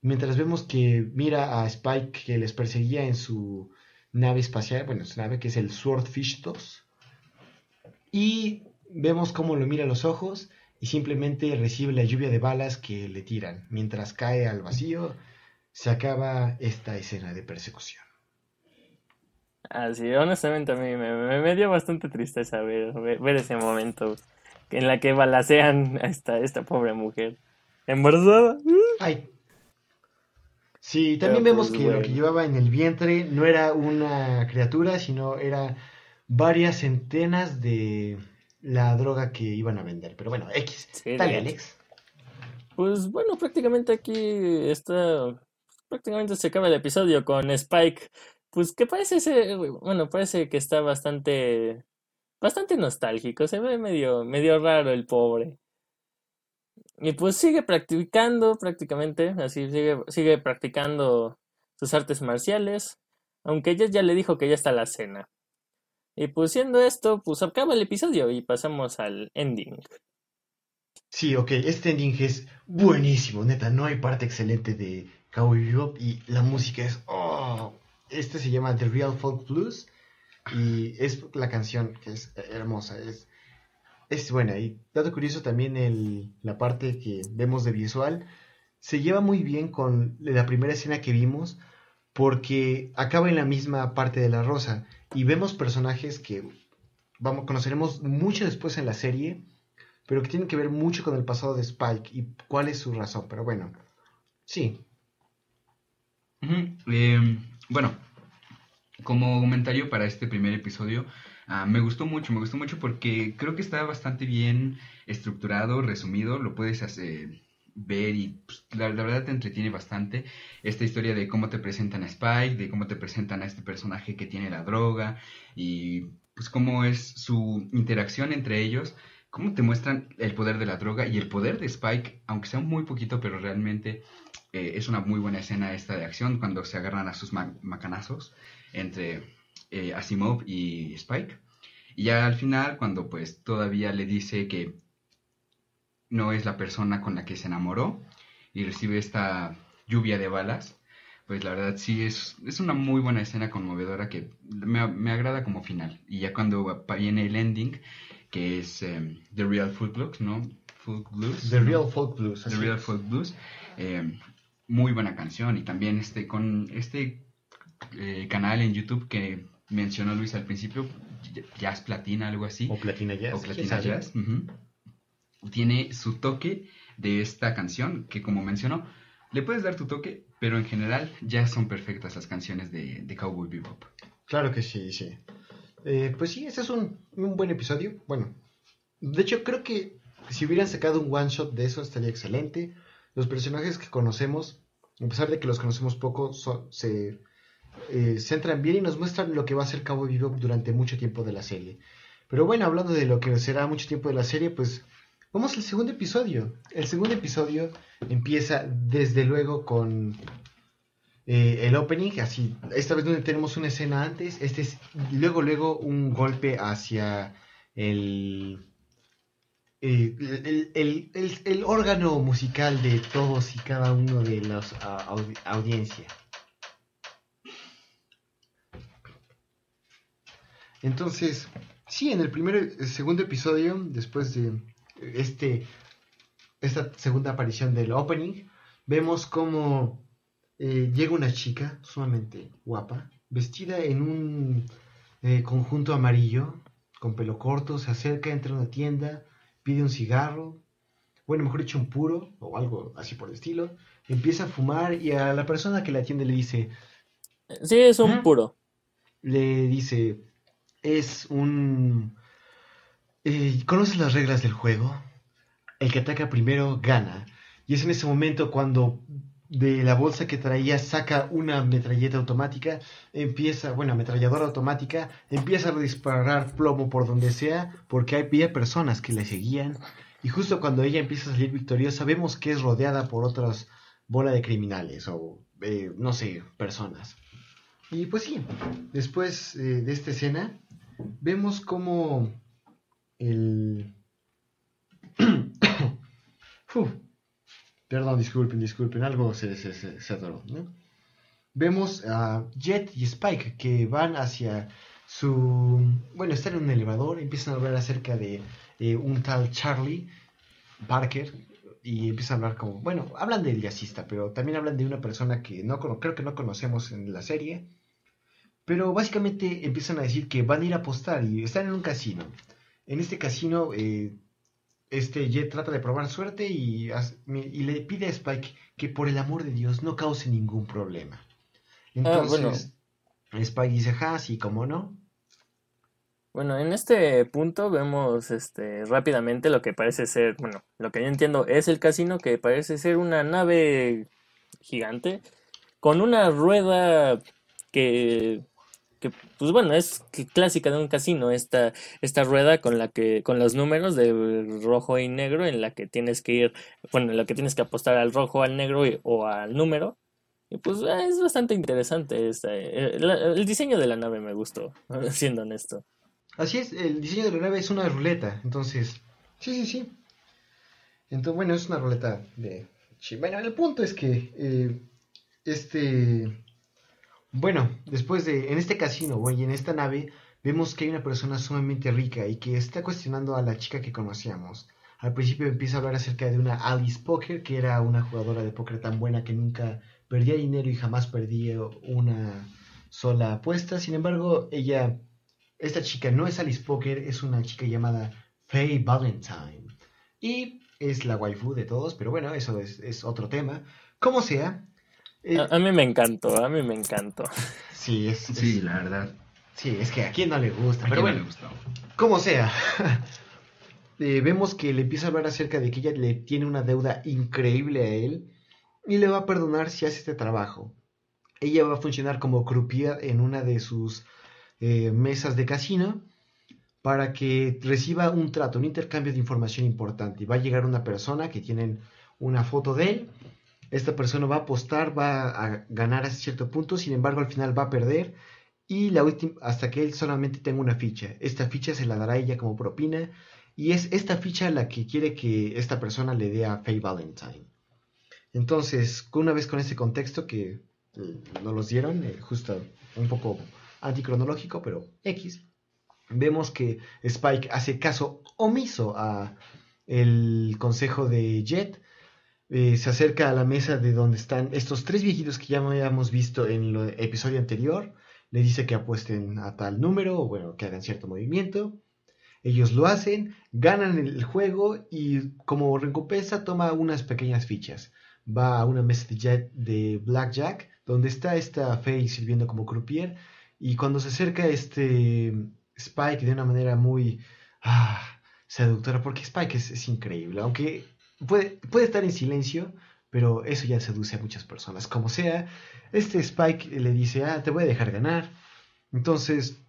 mientras vemos que mira a Spike que les perseguía en su nave espacial, bueno, su nave que es el Swordfish 2, y vemos cómo lo mira a los ojos y simplemente recibe la lluvia de balas que le tiran. Mientras cae al vacío, se acaba esta escena de persecución. Así, honestamente a mí me, dio bastante tristeza ver, ver, ese momento en la que balacean a esta, esta pobre mujer. ¿Embarazada? Ay. Sí, también vemos pues, que lo que llevaba en el vientre no era una criatura, sino era varias centenas de la droga que iban a vender. Pero bueno, X. Dale, Alex. Pues bueno, prácticamente aquí está. Prácticamente se acaba el episodio con Spike pues que parece ser, bueno, parece que está bastante, bastante nostálgico, se ve medio, medio raro el pobre. Y pues sigue practicando prácticamente, así sigue, sigue practicando sus artes marciales, aunque ella ya le dijo que ya está la cena. Y pues siendo esto, pues acaba el episodio y pasamos al ending. Sí, ok, este ending es buenísimo, neta, no hay parte excelente de Cowboy Bebop y la música es, oh, este se llama The Real Folk Blues y es la canción que es hermosa, es, es buena. Y dato curioso también el, la parte que vemos de visual se lleva muy bien con la primera escena que vimos porque acaba en la misma parte de la rosa y vemos personajes que vamos, conoceremos mucho después en la serie, pero que tienen que ver mucho con el pasado de Spike y cuál es su razón. Pero bueno, sí. Eh, bueno, como comentario para este primer episodio, ah, me gustó mucho, me gustó mucho porque creo que está bastante bien estructurado, resumido, lo puedes hacer, ver y pues, la, verdad te entretiene bastante esta historia de cómo te presentan a Spike, de cómo te presentan a este personaje que tiene la droga y pues cómo es su interacción entre ellos, cómo te muestran el poder de la droga y el poder de Spike, aunque sea muy poquito, pero realmente eh, es una muy buena escena esta de acción cuando se agarran a sus macanazos entre eh, Asimov y Spike. Y ya al final, cuando pues todavía le dice que no es la persona con la que se enamoró y recibe esta lluvia de balas, pues la verdad sí es, es una muy buena escena conmovedora que me, agrada como final. Y ya cuando viene el ending, que es em, The Real Folk Blues, ¿no? Folk Blues. The Real Folk Blues. The Real Folk Blues. Em, muy buena canción y también este con este eh, canal en YouTube que mencionó Luis al principio, Jazz Platina, algo así. O Platina Jazz. O Platina Jazz. Tiene su toque de esta canción, que como mencionó, le puedes dar tu toque, pero en general ya son perfectas las canciones de, Cowboy Bebop. Claro que sí, sí. Eh, pues sí, este es un, un, buen episodio. Bueno, de hecho creo que si hubieran sacado un one shot de eso estaría excelente. Los personajes que conocemos, a pesar de que los conocemos poco, se eh, centran bien y nos muestran lo que va a ser Cowboy Bebop durante mucho tiempo de la serie. Pero bueno, hablando de lo que será mucho tiempo de la serie, pues vamos al segundo episodio. El segundo episodio empieza desde luego con eh, el opening, así, esta vez donde tenemos una escena antes, este es luego luego un golpe hacia el el, el, órgano musical de todos y cada uno de las audiencias. Entonces, sí, en el primer, segundo episodio, después de este, esta segunda aparición del opening, vemos cómo eh, llega una chica sumamente guapa, vestida en un eh, conjunto amarillo, con pelo corto, se acerca, entra a una tienda, pide un cigarro, bueno, mejor dicho, un puro o algo así por el estilo, empieza a fumar y a la persona que la atiende le dice... Sí, es un puro. Le dice, es un... Eh, ¿Conoces las reglas del juego? El que ataca primero gana. Y es en ese momento cuando de la bolsa que traía saca una metralleta automática, empieza, bueno, ametralladora automática, empieza a disparar plomo por donde sea, porque había personas que le seguían, y justo cuando ella empieza a salir victoriosa, vemos que es rodeada por otras bola de criminales, o eh, no sé, personas. Y pues sí, después eh, de esta escena, vemos como el... Perdón, disculpen, disculpen, algo se, se, se, atoró, ¿no? Vemos a Jet y Spike que van hacia su... Bueno, están en un elevador, empiezan a hablar acerca de eh, un tal Charlie Parker y empiezan a hablar como... Bueno, hablan del jazzista, pero también hablan de una persona que no creo que no conocemos en la serie. Pero básicamente empiezan a decir que van a ir a apostar y están en un casino. En este casino eh, este Jet trata de probar suerte y, y, le pide a Spike que por el amor de Dios no cause ningún problema. Ah, Entonces, Spike dice, ja, sí, cómo no. Bueno, en este punto vemos este rápidamente lo que parece ser, bueno, lo que yo entiendo es el casino que parece ser una nave gigante con una rueda que pues bueno, es clásica de un casino, esta, esta rueda con la que, con los números de rojo y negro en la que tienes que ir, bueno, en la que tienes que apostar al rojo, al negro o al número. Y pues eh, es bastante interesante. Eh, el diseño de la nave me gustó, siendo honesto. Así es, el diseño de la nave es una ruleta, entonces, sí, sí, sí. Entonces, bueno, es una ruleta de... Bueno, el punto es que eh, este... Bueno, después de... En este casino, y en esta nave, vemos que hay una persona sumamente rica y que está cuestionando a la chica que conocíamos. Al principio empieza a hablar acerca de una Alice Poker, que era una jugadora de póker tan buena que nunca perdía dinero y jamás perdía una sola apuesta. Sin embargo, ella, esta chica no es Alice Poker, es una chica llamada Faye Valentine. Y es la waifu de todos, pero bueno, eso es, otro tema. Como sea. Eh, a, mí me encantó, a mí me encantó. Sí, es, sí, la verdad. Sí, es que a quién no le gusta, pero bueno. Como sea. Eh, vemos que le empieza a hablar acerca de que ella le tiene una deuda increíble a él y le va a perdonar si hace este trabajo. Ella va a funcionar como croupier en una de sus eh, mesas de casino para que reciba un trato, un intercambio de información importante. Va a llegar una persona que tienen una foto de él. Esta persona va a apostar, va a ganar a cierto punto, sin embargo al final va a perder y la última hasta que él solamente tenga una ficha. Esta ficha se la dará ella como propina y es esta ficha la que quiere que esta persona le dé a Faye Valentine. Entonces, una vez con este contexto que eh, nos los dieron, eh, justo un poco anticronológico, pero X, vemos que Spike hace caso omiso a el consejo de Jet. Eh, se acerca a la mesa de donde están estos tres viejitos que ya habíamos visto en el episodio anterior. Le dice que apuesten a tal número, o bueno, que hagan cierto movimiento. Ellos lo hacen, ganan el juego y como recompensa toma unas pequeñas fichas va a una mesa de, blackjack donde está esta Faye sirviendo como croupier y cuando se acerca este Spike de una manera muy ah, seductora, porque Spike es, increíble, aunque puede, puede estar en silencio, pero eso ya seduce a muchas personas. Como sea, este Spike le dice, ah, te voy a dejar ganar. Entonces,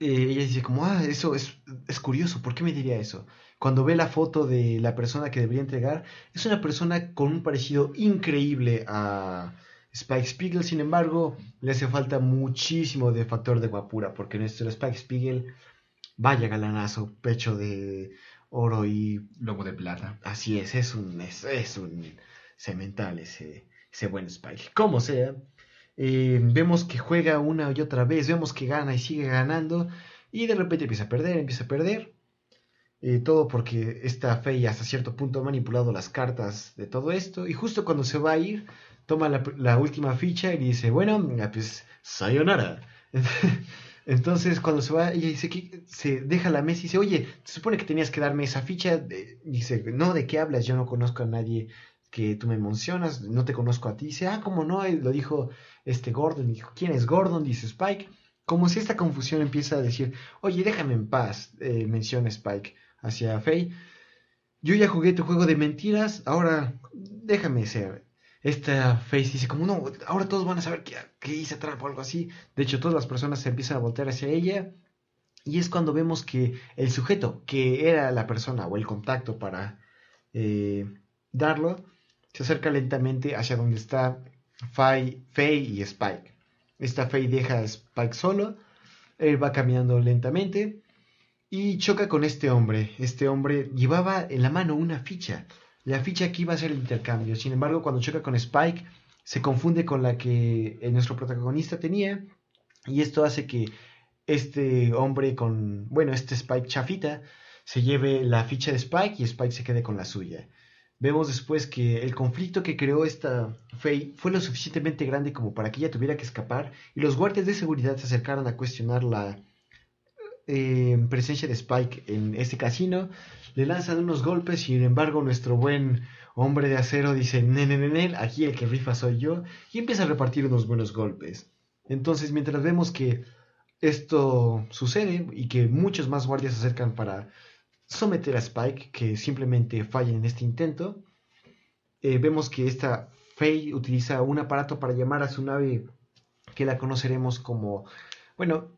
eh, ella dice como, ah, eso es, es curioso, ¿por qué me diría eso? cuando ve la foto de la persona que debería entregar, es una persona con un parecido increíble a Spike Spiegel, sin embargo, le hace falta muchísimo de factor de guapura, porque nuestro Spike Spiegel, vaya galanazo, pecho de oro y... Lobo de plata. Así es, es un, es, un cemental ese, ese buen Spike. Como sea, eh, vemos que juega una y otra vez, vemos que gana y sigue ganando, y de repente empieza a perder, empieza a perder, eh, todo porque esta Fey hasta cierto punto ha manipulado las cartas de todo esto. Y justo cuando se va a ir, toma la, última ficha y dice, bueno, pues sayonara. Entonces cuando se va, ella dice que se deja la mesa y dice, oye, se supone que tenías que darme esa ficha. Dice, no, ¿de qué hablas? Yo no conozco a nadie que tú me mencionas, no te conozco a ti. Dice, ah, ¿cómo no? lo dijo este Gordon. Dijo, ¿quién es Gordon? Dice Spike. Como si esta confusión empieza a decir, oye, déjame en paz, eh, menciona Spike hacia Faye. Yo ya jugué tu juego de mentiras, ahora déjame ser. Esta Faye dice como, no, ahora todos van a saber que, hice trampa o algo así. De hecho, todas las personas se empiezan a voltear hacia ella. Y es cuando vemos que el sujeto, que era la persona o el contacto para eh, darlo, se acerca lentamente hacia donde está Faye, Faye y Spike. Esta Faye deja a Spike solo, él va caminando lentamente y choca con este hombre. Este hombre llevaba en la mano una ficha, la ficha que iba a ser el intercambio. Sin embargo, cuando choca con Spike, se confunde con la que nuestro protagonista tenía y esto hace que este hombre con, bueno, este Spike chafita, se lleve la ficha de Spike y Spike se quede con la suya. Vemos después que el conflicto que creó esta Faye fue lo suficientemente grande como para que ella tuviera que escapar y los guardias de seguridad se acercaron a cuestionar la en presencia de Spike en este casino, le lanzan unos golpes, sin embargo nuestro buen hombre de acero dice, Nenenenel, aquí el que rifa soy yo, y empieza a repartir unos buenos golpes. Entonces, mientras vemos que esto sucede y que muchos más guardias se acercan para someter a Spike, que simplemente falla en este intento, eh, vemos que esta Faye utiliza un aparato para llamar a su nave que la conoceremos como Bueno,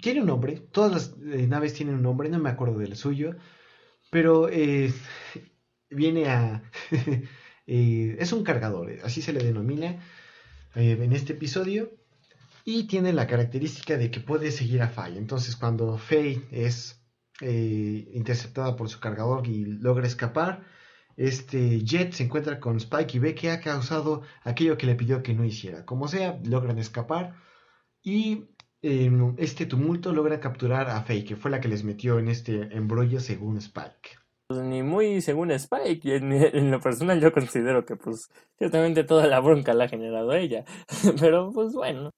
tiene un nombre, todas las eh, naves tienen un nombre, no me acuerdo del suyo, pero eh, viene a... Eh, es un cargador, así se le denomina en este episodio, y tiene la característica de que puede seguir a Faye. Entonces cuando Faye es interceptada por su cargador y logra escapar, este Jet se encuentra con Spike y ve que ha causado aquello que le pidió que no hiciera. Como sea, logran escapar y en este tumulto logra capturar a Faye, que fue la que les metió en este embrollo según Spike. Pues ni muy según Spike, en, en, lo personal yo considero que pues ciertamente toda la bronca la ha generado ella. Pero pues bueno,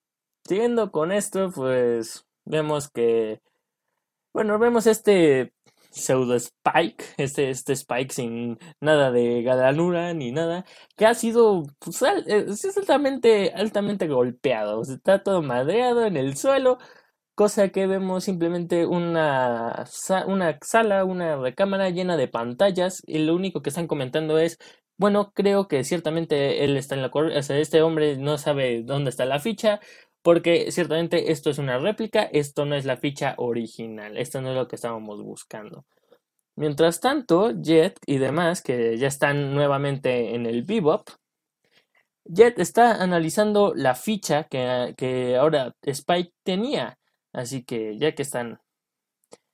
siguiendo con esto, pues vemos que, bueno, vemos este pseudo Spike, este, este Spike sin nada de galanura ni nada, que ha sido pues, eh, es altamente, altamente golpeado, está todo madreado en el suelo, cosa que vemos simplemente una, una sala, una recámara llena de pantallas, y lo único que están comentando es bueno, creo que ciertamente él está en la o sea, este hombre no sabe dónde está la ficha, porque ciertamente esto es una réplica, esto no es la ficha original, esto no es lo que estábamos buscando. Mientras tanto, Jet y demás, que ya están nuevamente en el Bebop, Jet está analizando la ficha que, que ahora Spike tenía. Así que ya que están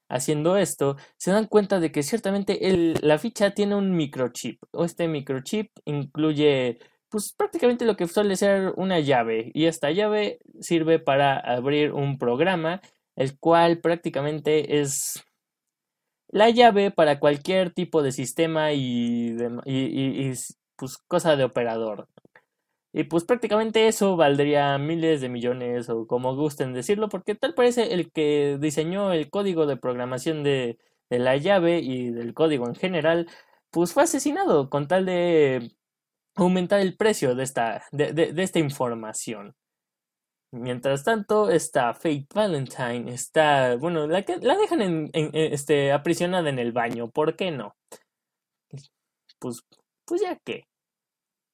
haciendo esto, se dan cuenta de que ciertamente la ficha tiene un microchip. O este microchip incluye pues prácticamente lo que suele ser una llave y esta llave sirve para abrir un programa el cual prácticamente es la llave para cualquier tipo de sistema y, y, pues cosa de operador. Y pues prácticamente eso valdría miles de millones o como gusten decirlo porque tal parece el que diseñó el código de programación de, de la llave y del código en general pues fue asesinado con tal de aumentar el precio de esta, de, esta información. Mientras tanto, está Fate Valentine, está, bueno, la, la dejan en, este, aprisionada en el baño, ¿por qué no? Pues, pues ya que.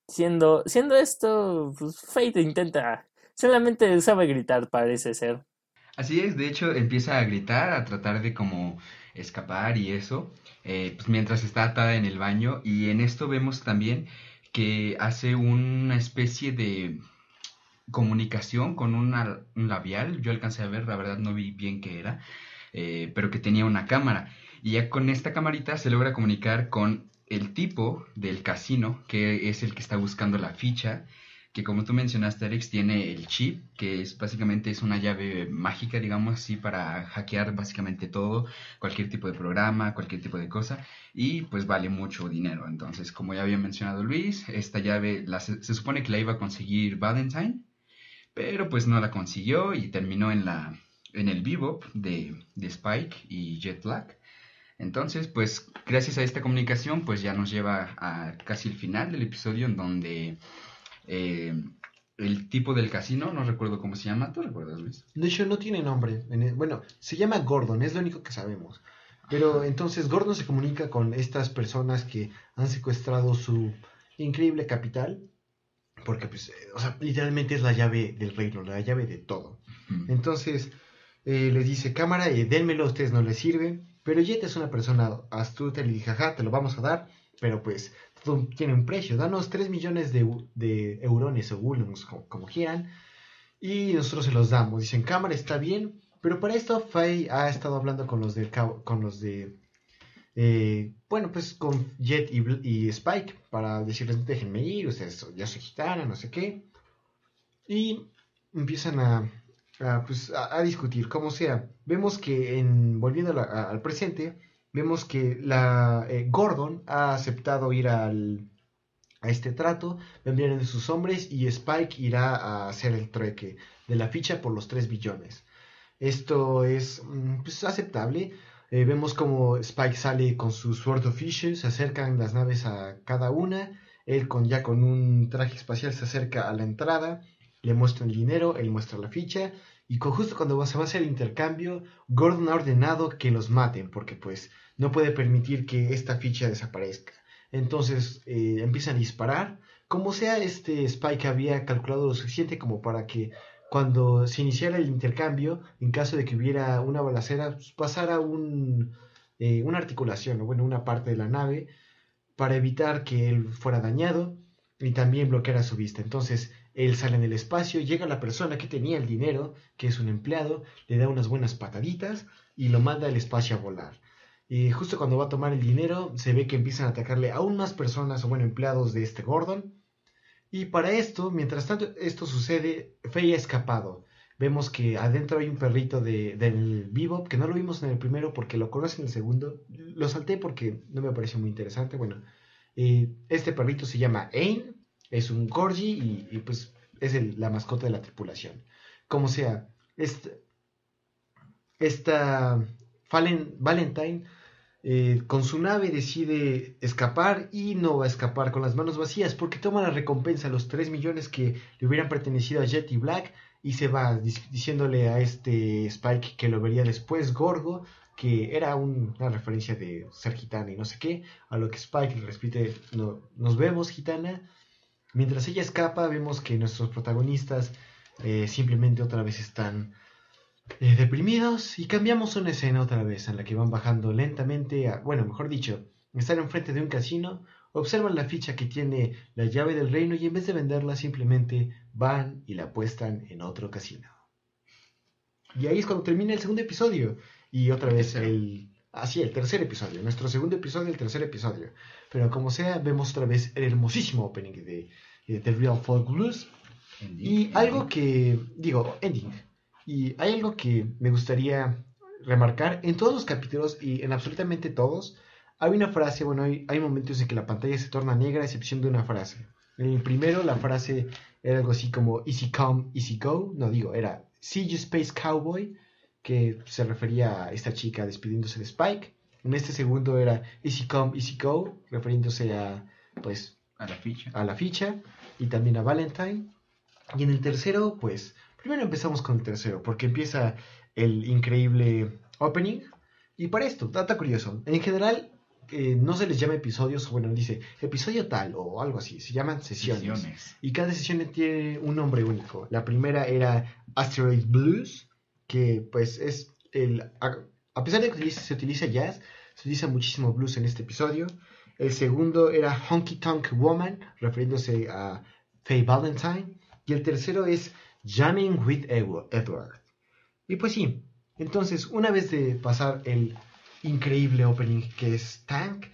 Siendo, siendo esto, pues Fate intenta, solamente sabe gritar, parece ser. Así es, de hecho empieza a gritar, a tratar de como escapar y eso, eh, pues mientras está atada en el baño y en esto vemos también que hace una especie de comunicación con un labial, yo alcancé a ver, la verdad no vi bien qué era, eh, pero que tenía una cámara. Y ya con esta camarita se logra comunicar con el tipo del casino, que es el que está buscando la ficha, que como tú mencionaste, Alex, tiene el chip, que es básicamente es una llave mágica, digamos así, para hackear básicamente todo, cualquier tipo de programa, cualquier tipo de cosa, y pues vale mucho dinero. Entonces, como ya había mencionado Luis, esta llave se, supone que la iba a conseguir Valentine, pero pues no la consiguió y terminó en la en el bebop de, de Spike y Jet Black. Entonces, pues gracias a esta comunicación, pues ya nos lleva a casi el final del episodio en donde eh, el tipo del casino, no recuerdo cómo se llama, ¿tú recuerdas, Luis? De hecho, no tiene nombre. Bueno, se llama Gordon, es lo único que sabemos. Pero entonces Gordon se comunica con estas personas que han secuestrado su increíble capital, porque pues, eh, o sea, literalmente es la llave del reino, la llave de todo. Entonces eh, les dice, cámara, eh, dénmelo, a ustedes no les sirve. Pero Jet es una persona astuta y le dice, jaja, te lo vamos a dar, pero pues tiene un precio. Danos 3 millones de, de eurones o gulons, como, quieran, y nosotros se los damos. Dicen, cámara, está bien, pero para esto Faye ha estado hablando con los de, con los de eh, bueno, pues con Jet y, Spike para decirles, déjenme ir, ustedes ya soy gitana, no sé qué. Y empiezan a, pues, a, discutir, como sea. Vemos que, en, volviendo al presente, vemos que la, eh, Gordon ha aceptado ir al, a este trato, vendrían sus hombres y Spike irá a hacer el trueque de la ficha por los 3 billones. Esto es mm, pues, aceptable. Eh, vemos como Spike sale con su Sword of Fishes, se acercan las naves a cada una. Él con, ya con un traje espacial se acerca a la entrada, le muestra el dinero, él muestra la ficha y justo cuando se va a hacer el intercambio, Gordon ha ordenado que los maten, porque pues no puede permitir que esta ficha desaparezca. Entonces eh, empiezan a disparar. Como sea, este Spike había calculado lo suficiente como para que cuando se iniciara el intercambio, en caso de que hubiera una balacera, pues, pasara un, eh, una articulación, o bueno, una parte de la nave, para evitar que él fuera dañado y también bloqueara su vista. Entonces, él sale en el espacio, llega la persona que tenía el dinero, que es un empleado, le da unas buenas pataditas y lo manda al espacio a volar. Y justo cuando va a tomar el dinero, se ve que empiezan a atacarle aún más personas, o bueno, empleados de este Gordon. Y para esto, mientras tanto esto sucede, Faye ha escapado. Vemos que adentro hay un perrito de, del Bebop, que no lo vimos en el primero porque lo conoce en el segundo. Lo salté porque no me pareció muy interesante. Bueno, eh, este perrito se llama Ain, es un corgi y, pues es la mascota de la tripulación. Como sea, esta, esta Valentine eh, con su nave decide escapar y no va a escapar con las manos vacías porque toma la recompensa, los 3 millones que le hubieran pertenecido a Jet y Black y se va diciéndole a este Spike que lo vería después, Gorgo, que era una referencia de ser gitana y no sé qué, a lo que Spike le repite, no, nos vemos gitana. Mientras ella escapa, vemos que nuestros protagonistas eh, simplemente otra vez están eh, deprimidos y cambiamos una escena otra vez en la que van bajando lentamente, a, bueno, mejor dicho, están enfrente de un casino, observan la ficha que tiene la llave del reino y en vez de venderla simplemente van y la apuestan en otro casino. Y ahí es cuando termina el segundo episodio y otra vez el... Así, el tercer episodio, nuestro segundo episodio, el tercer episodio. Pero como sea, vemos otra vez el hermosísimo opening de, de The Real Folk Blues. y algo que, digo, ending, y hay algo que me gustaría remarcar. En todos los capítulos y en absolutamente todos, hay una frase, bueno, hay, hay momentos en que la pantalla se torna negra a excepción de una frase. En el primero la frase era algo así como easy come, easy go. No digo, era see you space cowboy, que se refería a esta chica despidiéndose de Spike. En este segundo era easy come, easy go, refiriéndose a, pues, a la ficha. A la ficha y también a Valentine. Y en el tercero, pues, Primero empezamos con el tercero, porque empieza el increíble opening. Y para esto, data curioso. En general, eh, no se les llama episodios, bueno, dice episodio tal o algo así, se llaman sesiones. Y cada sesión tiene un nombre único. La primera era Asteroid Blues, que pues es el... A, pesar de que se utiliza jazz, se utiliza muchísimo blues en este episodio. El segundo era Honky Tonk Woman, refiriéndose a Faye Valentine. Y el tercero es Jamming with Edward. Y pues sí, entonces una vez de pasar el increíble opening que es Tank,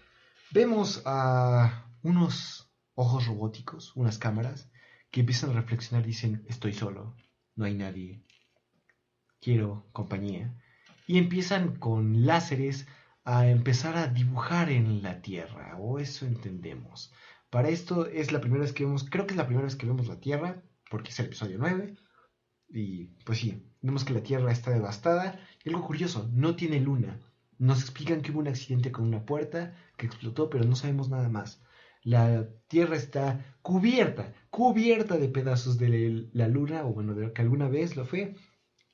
vemos a unos ojos robóticos, unas cámaras, que empiezan a reflexionar dicen, estoy solo, no hay nadie, quiero compañía. Y empiezan con láseres a empezar a dibujar en la Tierra, o eso entendemos. Para esto es la primera vez que vemos, creo que es la primera vez que vemos la Tierra, porque es el episodio 9. Y pues sí, vemos que la Tierra está devastada. Y algo curioso, no tiene luna. Nos explican que hubo un accidente con una puerta que explotó, pero no sabemos nada más. La Tierra está cubierta, cubierta de pedazos de la luna, o bueno, de lo que alguna vez lo fue.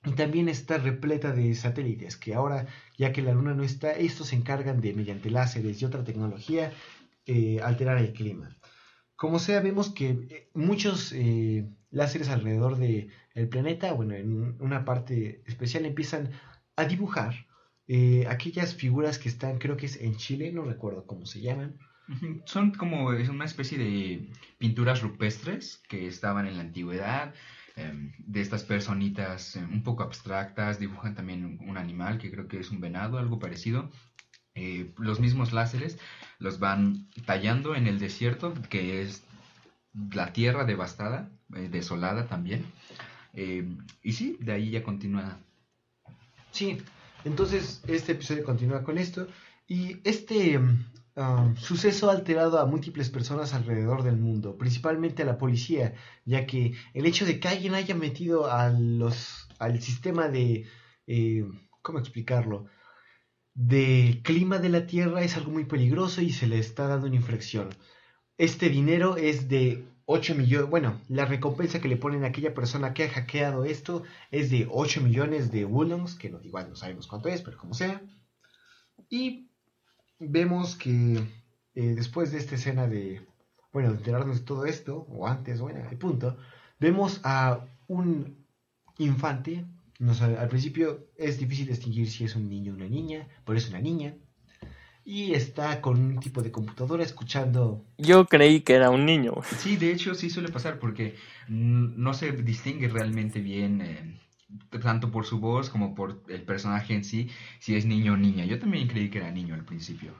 Y también está repleta de satélites, que ahora, ya que la luna no está, estos se encargan de, mediante láseres y otra tecnología, eh, alterar el clima. Como sea, vemos que eh, muchos eh, láseres alrededor del el planeta, bueno, en una parte especial empiezan a dibujar eh, aquellas figuras que están, creo que es en Chile, no recuerdo cómo se llaman. Son como una especie de pinturas rupestres que estaban en la antigüedad, em, de estas personitas em, un poco abstractas, dibujan también un animal que creo que es un venado, algo parecido, eh, los mismos láseres los van tallando en el desierto, que es la tierra devastada, eh, desolada también. Eh, y sí, de ahí ya continúa. Sí, entonces este episodio continúa con esto. Y este um, suceso ha alterado a múltiples personas alrededor del mundo, principalmente a la policía, ya que el hecho de que alguien haya metido a los, al sistema de... ¿Cómo explicarlo? de clima de la Tierra es algo muy peligroso y se le está dando una infracción. Este dinero es de 8 millones, bueno, la recompensa que le ponen a aquella persona que ha hackeado esto es de 8 millones de woolongs, que no, igual no sabemos cuánto es, pero como sea. Y vemos que eh, después de esta escena de, bueno, de enterarnos de todo esto, o antes, bueno, el punto, vemos a un infante. No al principio es difícil distinguir si es un niño o una niña, pero es una niña. Y está con un tipo de computadora escuchando. Yo creí que era un niño. Sí, de hecho sí suele pasar porque mm, no se distingue realmente bien eh, tanto por su voz como por el personaje en sí si es niño o niña. Yo también creí que era niño al principio.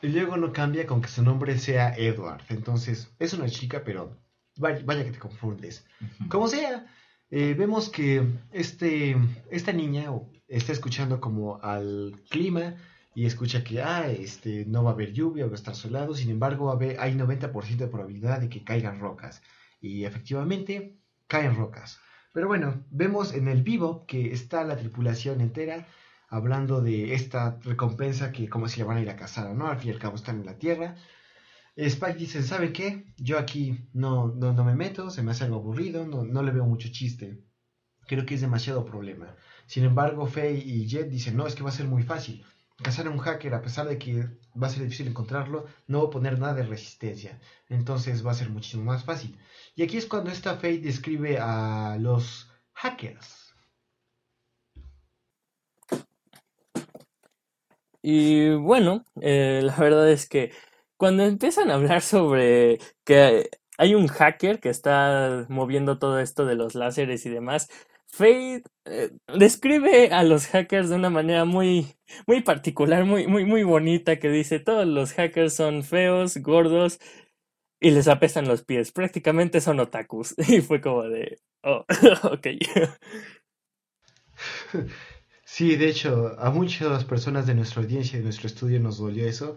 Y luego no cambia con que su nombre sea Edward. Entonces, es una chica, pero vaya, vaya que te confundes. Como sea, eh, vemos que este, esta niña está escuchando como al clima y escucha que ah, este, no va a haber lluvia va a estar solado. Sin embargo, va a haber- hay 90% de probabilidad de que caigan rocas. Y efectivamente, caen rocas. Pero bueno, vemos en el vivo que está la tripulación entera hablando de esta recompensa que como si le van a ir a cazar, ¿no? Al fin y al cabo están en la Tierra. Spike dice, ¿sabe qué? Yo aquí no, no, no me meto, se me hace algo aburrido, no, no le veo mucho chiste. Creo que es demasiado problema. Sin embargo, Faye y Jet dicen, no, es que va a ser muy fácil. Cazar a un hacker, a pesar de que va a ser difícil encontrarlo, no va a poner nada de resistencia. Entonces va a ser muchísimo más fácil. Y aquí es cuando esta Faye describe a los hackers. Y bueno, eh, la verdad es que cuando empiezan a hablar sobre que hay un hacker que está moviendo todo esto de los láseres y demás, Faye eh, describe a los hackers de una manera muy, muy particular, muy, muy, muy bonita, que dice todos los hackers son feos, gordos y les apestan los pies. Prácticamente son otakus. Y fue como de, oh, ok. Sí, de hecho, a muchas personas de nuestra audiencia y de nuestro estudio nos dolió eso.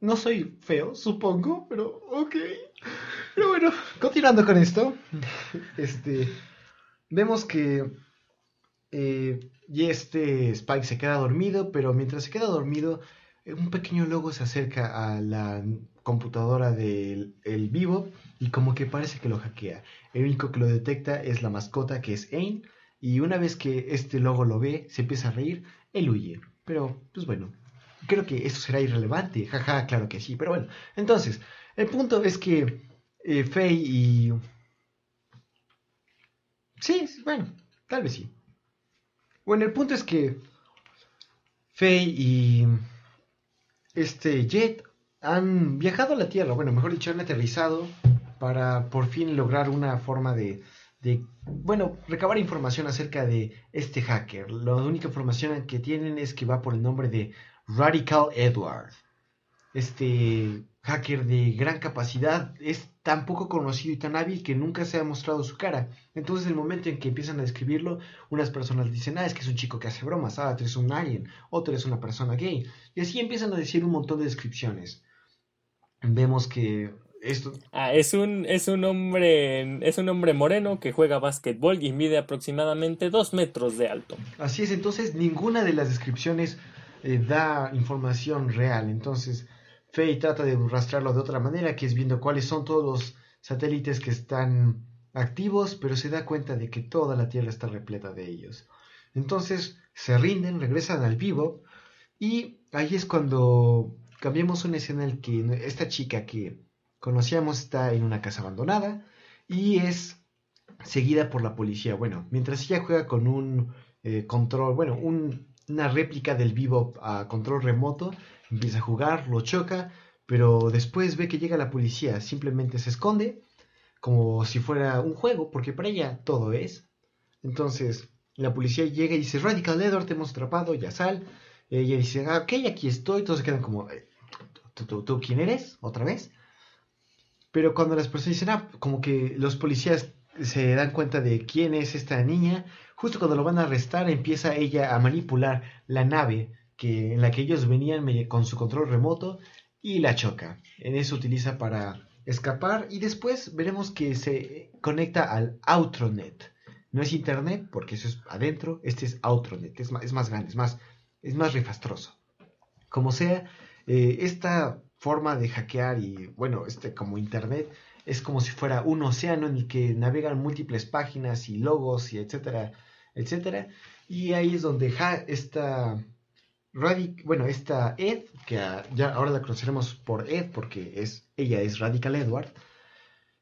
No soy feo, supongo, pero ok. Pero bueno, continuando con esto, este, vemos que eh, y este Spike se queda dormido, pero mientras se queda dormido, eh, un pequeño logo se acerca a la computadora del el vivo y como que parece que lo hackea. El único que lo detecta es la mascota que es Ain y una vez que este logo lo ve, se empieza a reír, él huye. Pero, pues bueno, creo que eso será irrelevante. Jaja, claro que sí. Pero bueno, entonces, el punto es que eh, Faye y... Sí, bueno, tal vez sí. Bueno, el punto es que Faye y este Jet han viajado a la Tierra, bueno, mejor dicho, han aterrizado para por fin lograr una forma de, de, bueno, recabar información acerca de este hacker. La única información que tienen es que va por el nombre de Radical Edward. Este hacker de gran capacidad es tan poco conocido y tan hábil que nunca se ha mostrado su cara. Entonces, el momento en que empiezan a describirlo, unas personas dicen, ah, es que es un chico que hace bromas, ah, tú eres un alien, otro es una persona gay. Y así empiezan a decir un montón de descripciones. Vemos que esto, Ah, es un, es un hombre, es un hombre moreno que juega básquetbol y mide aproximadamente dos metros de alto. Así es, entonces ninguna de las descripciones eh, da información real. Entonces, Faye trata de rastrearlo de otra manera, que es viendo cuáles son todos los satélites que están activos, pero se da cuenta de que toda la Tierra está repleta de ellos. Entonces, se rinden, regresan al vivo, y ahí es cuando cambiamos una escena en la que esta chica que conocíamos está en una casa abandonada y es seguida por la policía. Bueno, mientras ella juega con un eh, control, bueno, un- una réplica del vivo a control remoto, empieza a jugar, lo choca, pero después ve que llega la policía, simplemente se esconde como si fuera un juego, porque para ella todo es. Entonces la policía llega y dice, Radical Edward, te hemos atrapado, ya sal. Ella dice, ah, ok, aquí estoy, todos se quedan como, "Eh, ¿tú, tú, tú quién eres? ¿Otra vez? Pero cuando las personas dicen, ah, como que los policías se dan cuenta de quién es esta niña, justo cuando lo van a arrestar empieza ella a manipular la nave que, en la que ellos venían con su control remoto y la choca. En eso utiliza para escapar y después veremos que se conecta al Outronet. No es internet porque eso es adentro, este es Outronet, es más, es más grande, es más, es más rifastroso. Como sea, eh, esta forma de hackear y bueno, este como internet es como si fuera un océano en el que navegan múltiples páginas y logos y etcétera, etcétera. Y ahí es donde ja- esta Radic, bueno, esta Ed, que ya ahora la conoceremos por Ed porque es ella es Radical Edward,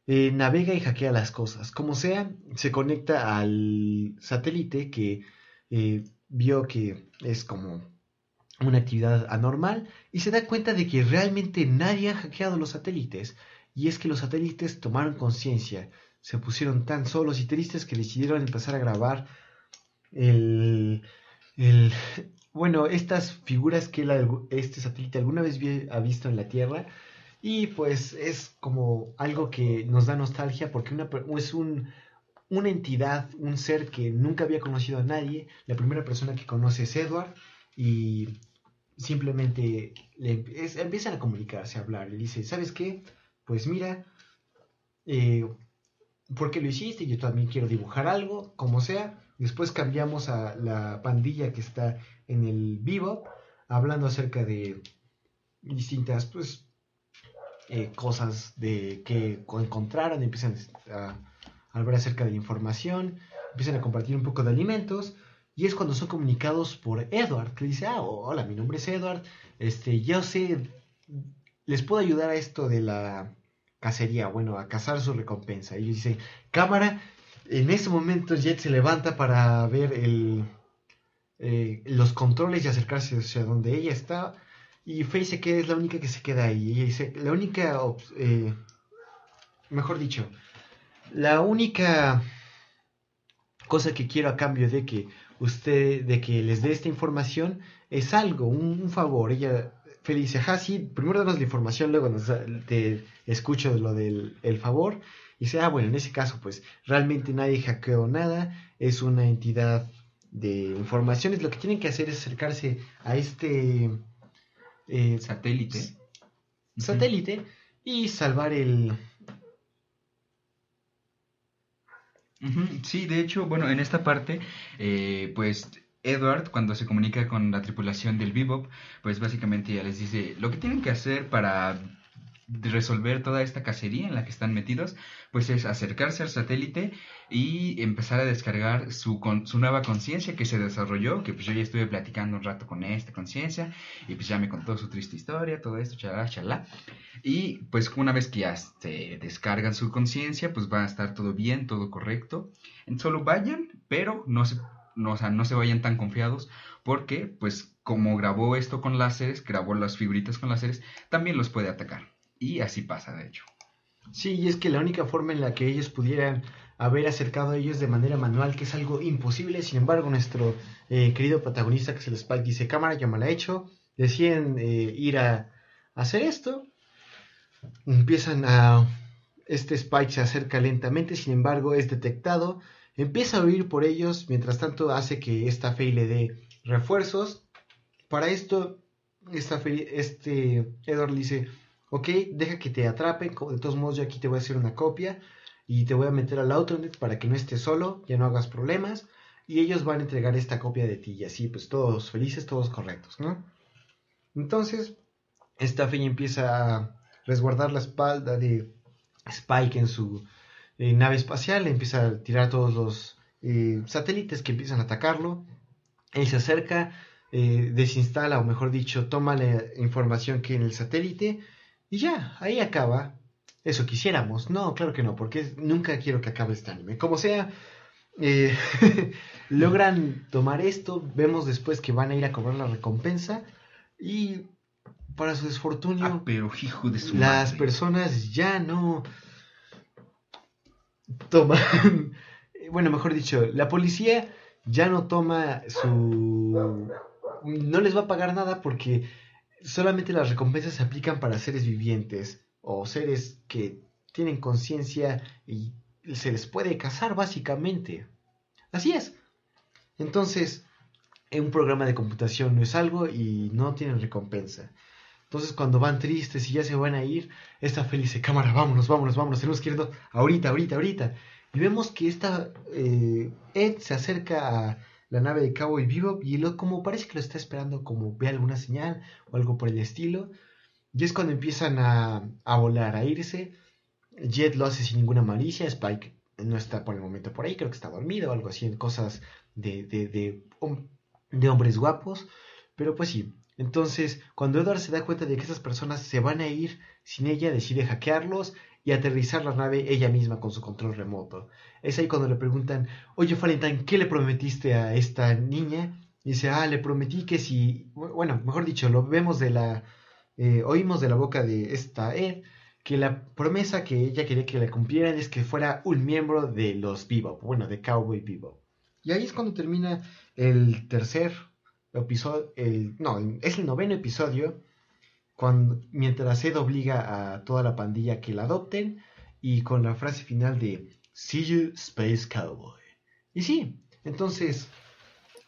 eh, navega y hackea las cosas. Como sea, se conecta al satélite que eh, vio que es como una actividad anormal y se da cuenta de que realmente nadie ha hackeado los satélites. Y es que los satélites tomaron conciencia, se pusieron tan solos y tristes que decidieron empezar a grabar el, el bueno, estas figuras que este satélite alguna vez ha visto en la Tierra y pues es como algo que nos da nostalgia porque una, es un, una entidad, un ser que nunca había conocido a nadie. La primera persona que conoce es Edward y simplemente le empiezan a comunicarse, a hablar. Le dice, ¿sabes qué? Pues mira, eh, ¿por qué lo hiciste? Yo también quiero dibujar algo, como sea. Después cambiamos a la pandilla que está en el vivo, hablando acerca de distintas, pues, eh, cosas de que encontraron, empiezan a, hablar acerca de información, empiezan a compartir un poco de alimentos, y es cuando son comunicados por Edward, que dice, ah, hola, mi nombre es Edward, este, yo sé, les puedo ayudar a esto de la cacería, bueno, a cazar su recompensa. Y dice, cámara, en ese momento Jet se levanta para ver el, eh, los controles y acercarse hacia donde ella está y Faye se queda, es la única que se queda ahí. Ella dice, la única, eh, mejor dicho, la única cosa que quiero a cambio de que usted, de que les dé esta información, es algo, un, favor. Ella, Faye dice, ajá, sí, primero danos la información, luego te escucho lo del el favor. Y dice, ah, bueno, en ese caso, pues realmente nadie hackeó nada, es una entidad de informaciones. Lo que tienen que hacer es acercarse a este eh, satélite. Satélite y salvar el... Sí, de hecho, bueno, en esta parte, eh, pues Edward, cuando se comunica con la tripulación del Bebop, pues básicamente ya les dice lo que tienen que hacer para resolver toda esta cacería en la que están metidos, pues es acercarse al satélite y empezar a descargar su, su nueva conciencia que se desarrolló, que pues yo ya estuve platicando un rato con esta conciencia y pues ya me contó su triste historia, todo esto, chalá, chalá. Y pues una vez que ya se descargan su conciencia, pues va a estar todo bien, todo correcto. Solo vayan, pero no se, no, no se vayan tan confiados porque pues como grabó esto con láseres, grabó las figuritas con láseres, también los puede atacar. Y así pasa, de hecho. Sí, y es que la única forma en la que ellos pudieran haber acercado a ellos de manera manual, que es algo imposible, sin embargo, nuestro eh, querido protagonista, que es el Spike, dice, cámara, ya me la he hecho, deciden eh, ir a, hacer esto, empiezan a... Este Spike se acerca lentamente, sin embargo, es detectado, empieza a huir por ellos, mientras tanto hace que esta Faye le dé refuerzos. Para esto, esta este Edward dice, ok, deja que te atrapen, de todos modos yo aquí te voy a hacer una copia y te voy a meter al Autonet para que no estés solo, ya no hagas problemas y ellos van a entregar esta copia de ti y así pues todos felices, todos correctos, ¿no? Entonces, esta empieza a resguardar la espalda de Spike en su eh, nave espacial, empieza a tirar todos los eh, satélites que empiezan a atacarlo, él se acerca, eh, desinstala o mejor dicho, toma la información que en el satélite, y ya, ahí acaba. Eso quisiéramos. No, claro que no, porque nunca quiero que acabe este anime. Como sea, eh, logran tomar esto. Vemos después que van a ir a cobrar la recompensa. Y para su desfortunio, ah, pero hijo de su las personas ya no toman. bueno, mejor dicho, la policía ya no toma su. No les va a pagar nada porque solamente las recompensas se aplican para seres vivientes o seres que tienen conciencia y se les puede cazar básicamente. Así es. Entonces, en un programa de computación no es algo y no tienen recompensa. Entonces, cuando van tristes y ya se van a ir, esta feliz cámara, vámonos, vámonos, vámonos, tenemos que irnos ahorita, ahorita, ahorita. Y vemos que esta eh, Ed se acerca a la nave de Cabo y Vivo y lo, como parece que lo está esperando como ve alguna señal o algo por el estilo. Y es cuando empiezan a, a volar, a irse. Jet lo hace sin ninguna malicia, Spike no está por el momento por ahí, creo que está dormido o algo así, en cosas de, de, de, de hombres guapos. Pero pues sí, entonces, cuando Edward se da cuenta de que esas personas se van a ir sin ella, decide hackearlos y aterrizar la nave ella misma con su control remoto. Es ahí cuando le preguntan, oye Valentine, ¿qué le prometiste a esta niña? Y dice, ah, le prometí que si, bueno, mejor dicho, lo vemos de la, eh, oímos de la boca de esta Ed, que la promesa que ella quería que le cumplieran es que fuera un miembro de los Bebop, bueno, de Cowboy Bebop. Y ahí es cuando termina el tercer episodio, no, es el noveno episodio, cuando, mientras Ed obliga a toda la pandilla que la adopten y con la frase final de See you, Space Cowboy. Y sí, entonces,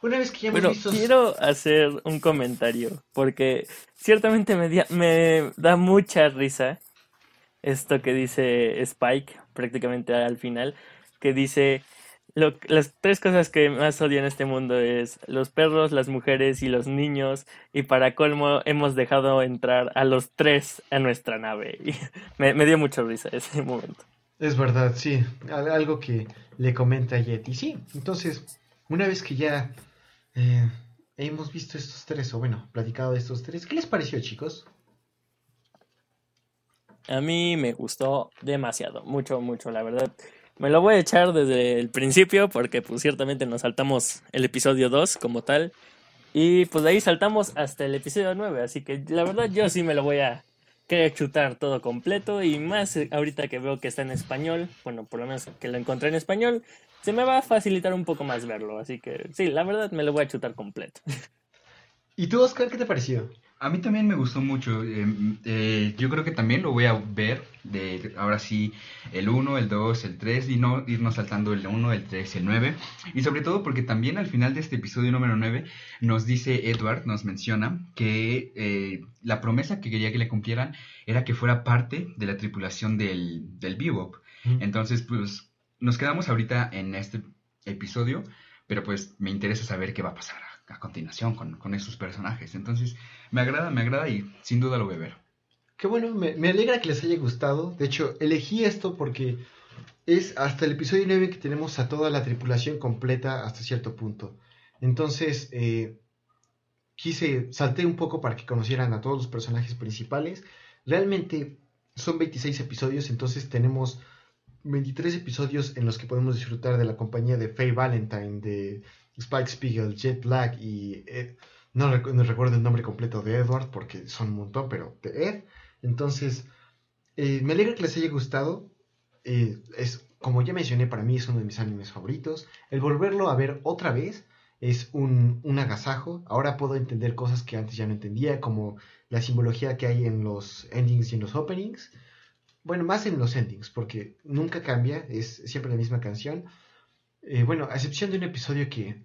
una vez que ya hemos bueno, visto... quiero hacer un comentario, porque ciertamente me, me da mucha risa esto que dice Spike prácticamente al final, que dice lo, las tres cosas que más odio en este mundo es los perros, las mujeres y los niños. Y para colmo hemos dejado entrar a los tres a nuestra nave. Y me, dio mucha risa ese momento. Es verdad, sí. Algo que le comenta a Yeti. Sí, entonces, una vez que ya eh, hemos visto estos tres, o bueno, platicado de estos tres, ¿qué les pareció, chicos? A mí me gustó demasiado, mucho, mucho, la verdad. Me lo voy a echar desde el principio porque pues ciertamente nos saltamos el episodio 2 como tal. Y pues de ahí saltamos hasta el episodio 9. Así que la verdad yo sí me lo voy a querer chutar todo completo. Y más ahorita que veo que está en español. Bueno, por lo menos que lo encontré en español. Se me va a facilitar un poco más verlo. Así que sí, la verdad me lo voy a chutar completo. ¿Y tú, Oscar, qué te pareció? A mí también me gustó mucho. Eh, eh, yo creo que también lo voy a ver. De, ahora sí, el 1, el 2, el 3 y no irnos saltando el 1, el 3, el 9. Y sobre todo porque también al final de este episodio número 9 nos dice Edward, nos menciona que eh, la promesa que quería que le cumplieran era que fuera parte de la tripulación del, del Bebop. Entonces, pues nos quedamos ahorita en este episodio, pero pues me interesa saber qué va a pasar a continuación con, con esos personajes. Entonces, me agrada, me agrada y sin duda lo voy a ver. Qué bueno, me, me, alegra que les haya gustado. De hecho, elegí esto porque es hasta el episodio 9 que tenemos a toda la tripulación completa hasta cierto punto. Entonces, eh, quise, salté un poco para que conocieran a todos los personajes principales. Realmente son 26 episodios, entonces tenemos 23 episodios en los que podemos disfrutar de la compañía de Faye Valentine, de Spike Spiegel, Jet Black y Ed, no, recuerdo el nombre completo de Edward porque son un montón, pero Ed. Entonces, eh, me alegra que les haya gustado. Eh, es, como ya mencioné, para mí es uno de mis animes favoritos. El volverlo a ver otra vez es un, un agasajo. Ahora puedo entender cosas que antes ya no entendía, como la simbología que hay en los endings y en los openings. Bueno, más en los endings, porque nunca cambia, es siempre la misma canción. Eh, bueno, a excepción de un episodio que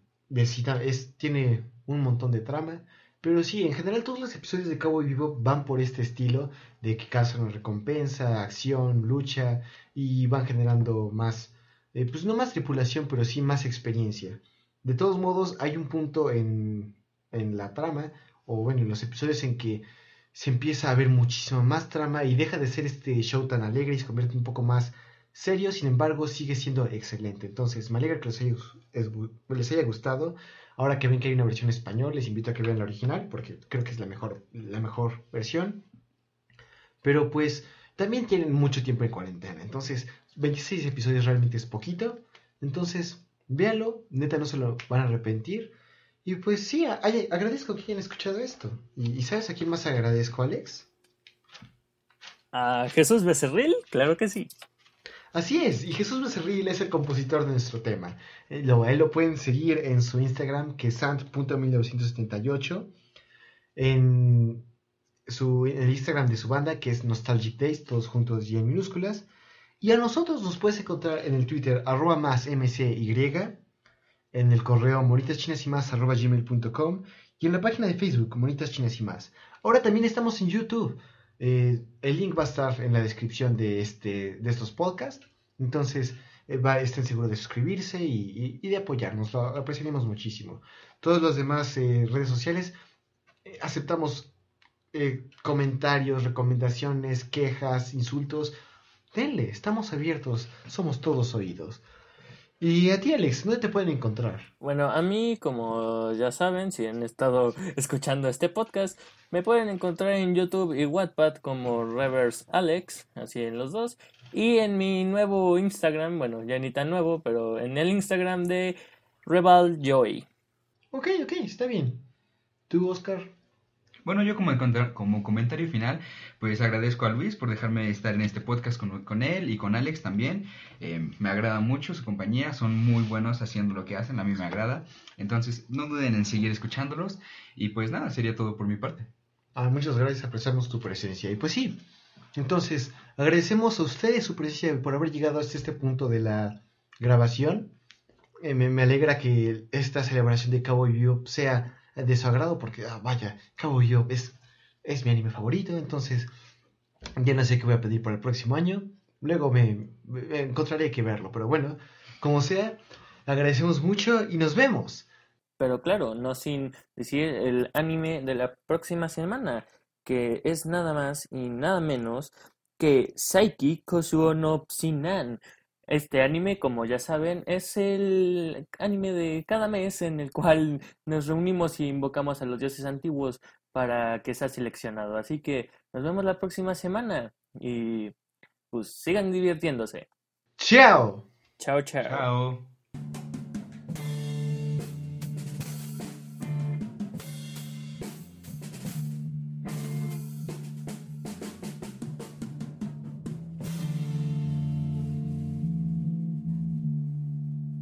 tiene un montón de trama. Pero sí, en general todos los episodios de Cowboy Vivo van por este estilo de que cazan recompensa, acción, lucha y van generando más, eh, pues no más tripulación, pero sí más experiencia. De todos modos, hay un punto en, en la trama, o bueno, en los episodios en que se empieza a ver muchísimo más trama y deja de ser este show tan alegre y se convierte un poco más serio, sin embargo sigue siendo excelente. Entonces, me alegra que les haya, les haya gustado. Ahora que ven que hay una versión español, les invito a que vean la original, porque creo que es la mejor, la mejor versión. Pero pues también tienen mucho tiempo en cuarentena. Entonces, 26 episodios realmente es poquito. Entonces, véanlo, neta no se lo van a arrepentir. Y pues sí, agradezco que hayan escuchado esto. ¿Y, sabes a quién más agradezco, Alex? A Jesús Becerril, claro que sí. Así es, y Jesús Becerril es el compositor de nuestro tema. Eh, lo, él lo pueden seguir en su Instagram, que es sant.1978, en, su, en el Instagram de su banda, que es Nostalgic Days, todos juntos y en minúsculas. Y a nosotros nos puedes encontrar en el Twitter, arroba más mcy, en el correo monitaschinasymas, arroba gmail.com, y en la página de Facebook, Monitas Chinas y Más. Ahora también estamos en YouTube. Eh, el link va a estar en la descripción de, este, de estos podcasts. Entonces, eh, va, estén seguros de suscribirse y, de apoyarnos. Lo apreciaremos muchísimo. Todas las demás eh, redes sociales aceptamos comentarios, recomendaciones, quejas, insultos. Denle, estamos abiertos, somos todos oídos. Y a ti, Alex, ¿dónde te pueden encontrar? Bueno, a mí, como ya saben, si han estado escuchando este podcast, me pueden encontrar en YouTube y Wattpad como Reverse Alex, así en los dos. Y en mi nuevo Instagram, bueno, ya ni tan nuevo, pero en el Instagram de Rebel Joy. Ok, ok, está bien. ¿Tú, Oscar? Bueno, yo como, como comentario final, pues agradezco a Luis por dejarme estar en este podcast con, con él y con Alex también. Eh, me agrada mucho su compañía, son muy buenos haciendo lo que hacen, a mí me agrada. Entonces, no duden en seguir escuchándolos. Y pues nada, sería todo por mi parte. Ah, muchas gracias, apreciamos tu presencia. Y pues sí, entonces, agradecemos a ustedes su presencia por haber llegado hasta este punto de la grabación. Eh, me, me, alegra que esta celebración de Cabo Vivo sea de su agrado porque, ah, vaya, Vivo es, es mi anime favorito, entonces ya no sé qué voy a pedir para el próximo año. Luego me, me encontraré que verlo, pero bueno, como sea, agradecemos mucho y nos vemos. Pero claro, no sin decir el anime de la próxima semana, que es nada más y nada menos que Saiki Kosuo no Psinan. Este anime, como ya saben, es el anime de cada mes en el cual nos reunimos y invocamos a los dioses antiguos para que sea seleccionado. Así que nos vemos la próxima semana y pues sigan divirtiéndose. Chao. Chao, chao. Chao.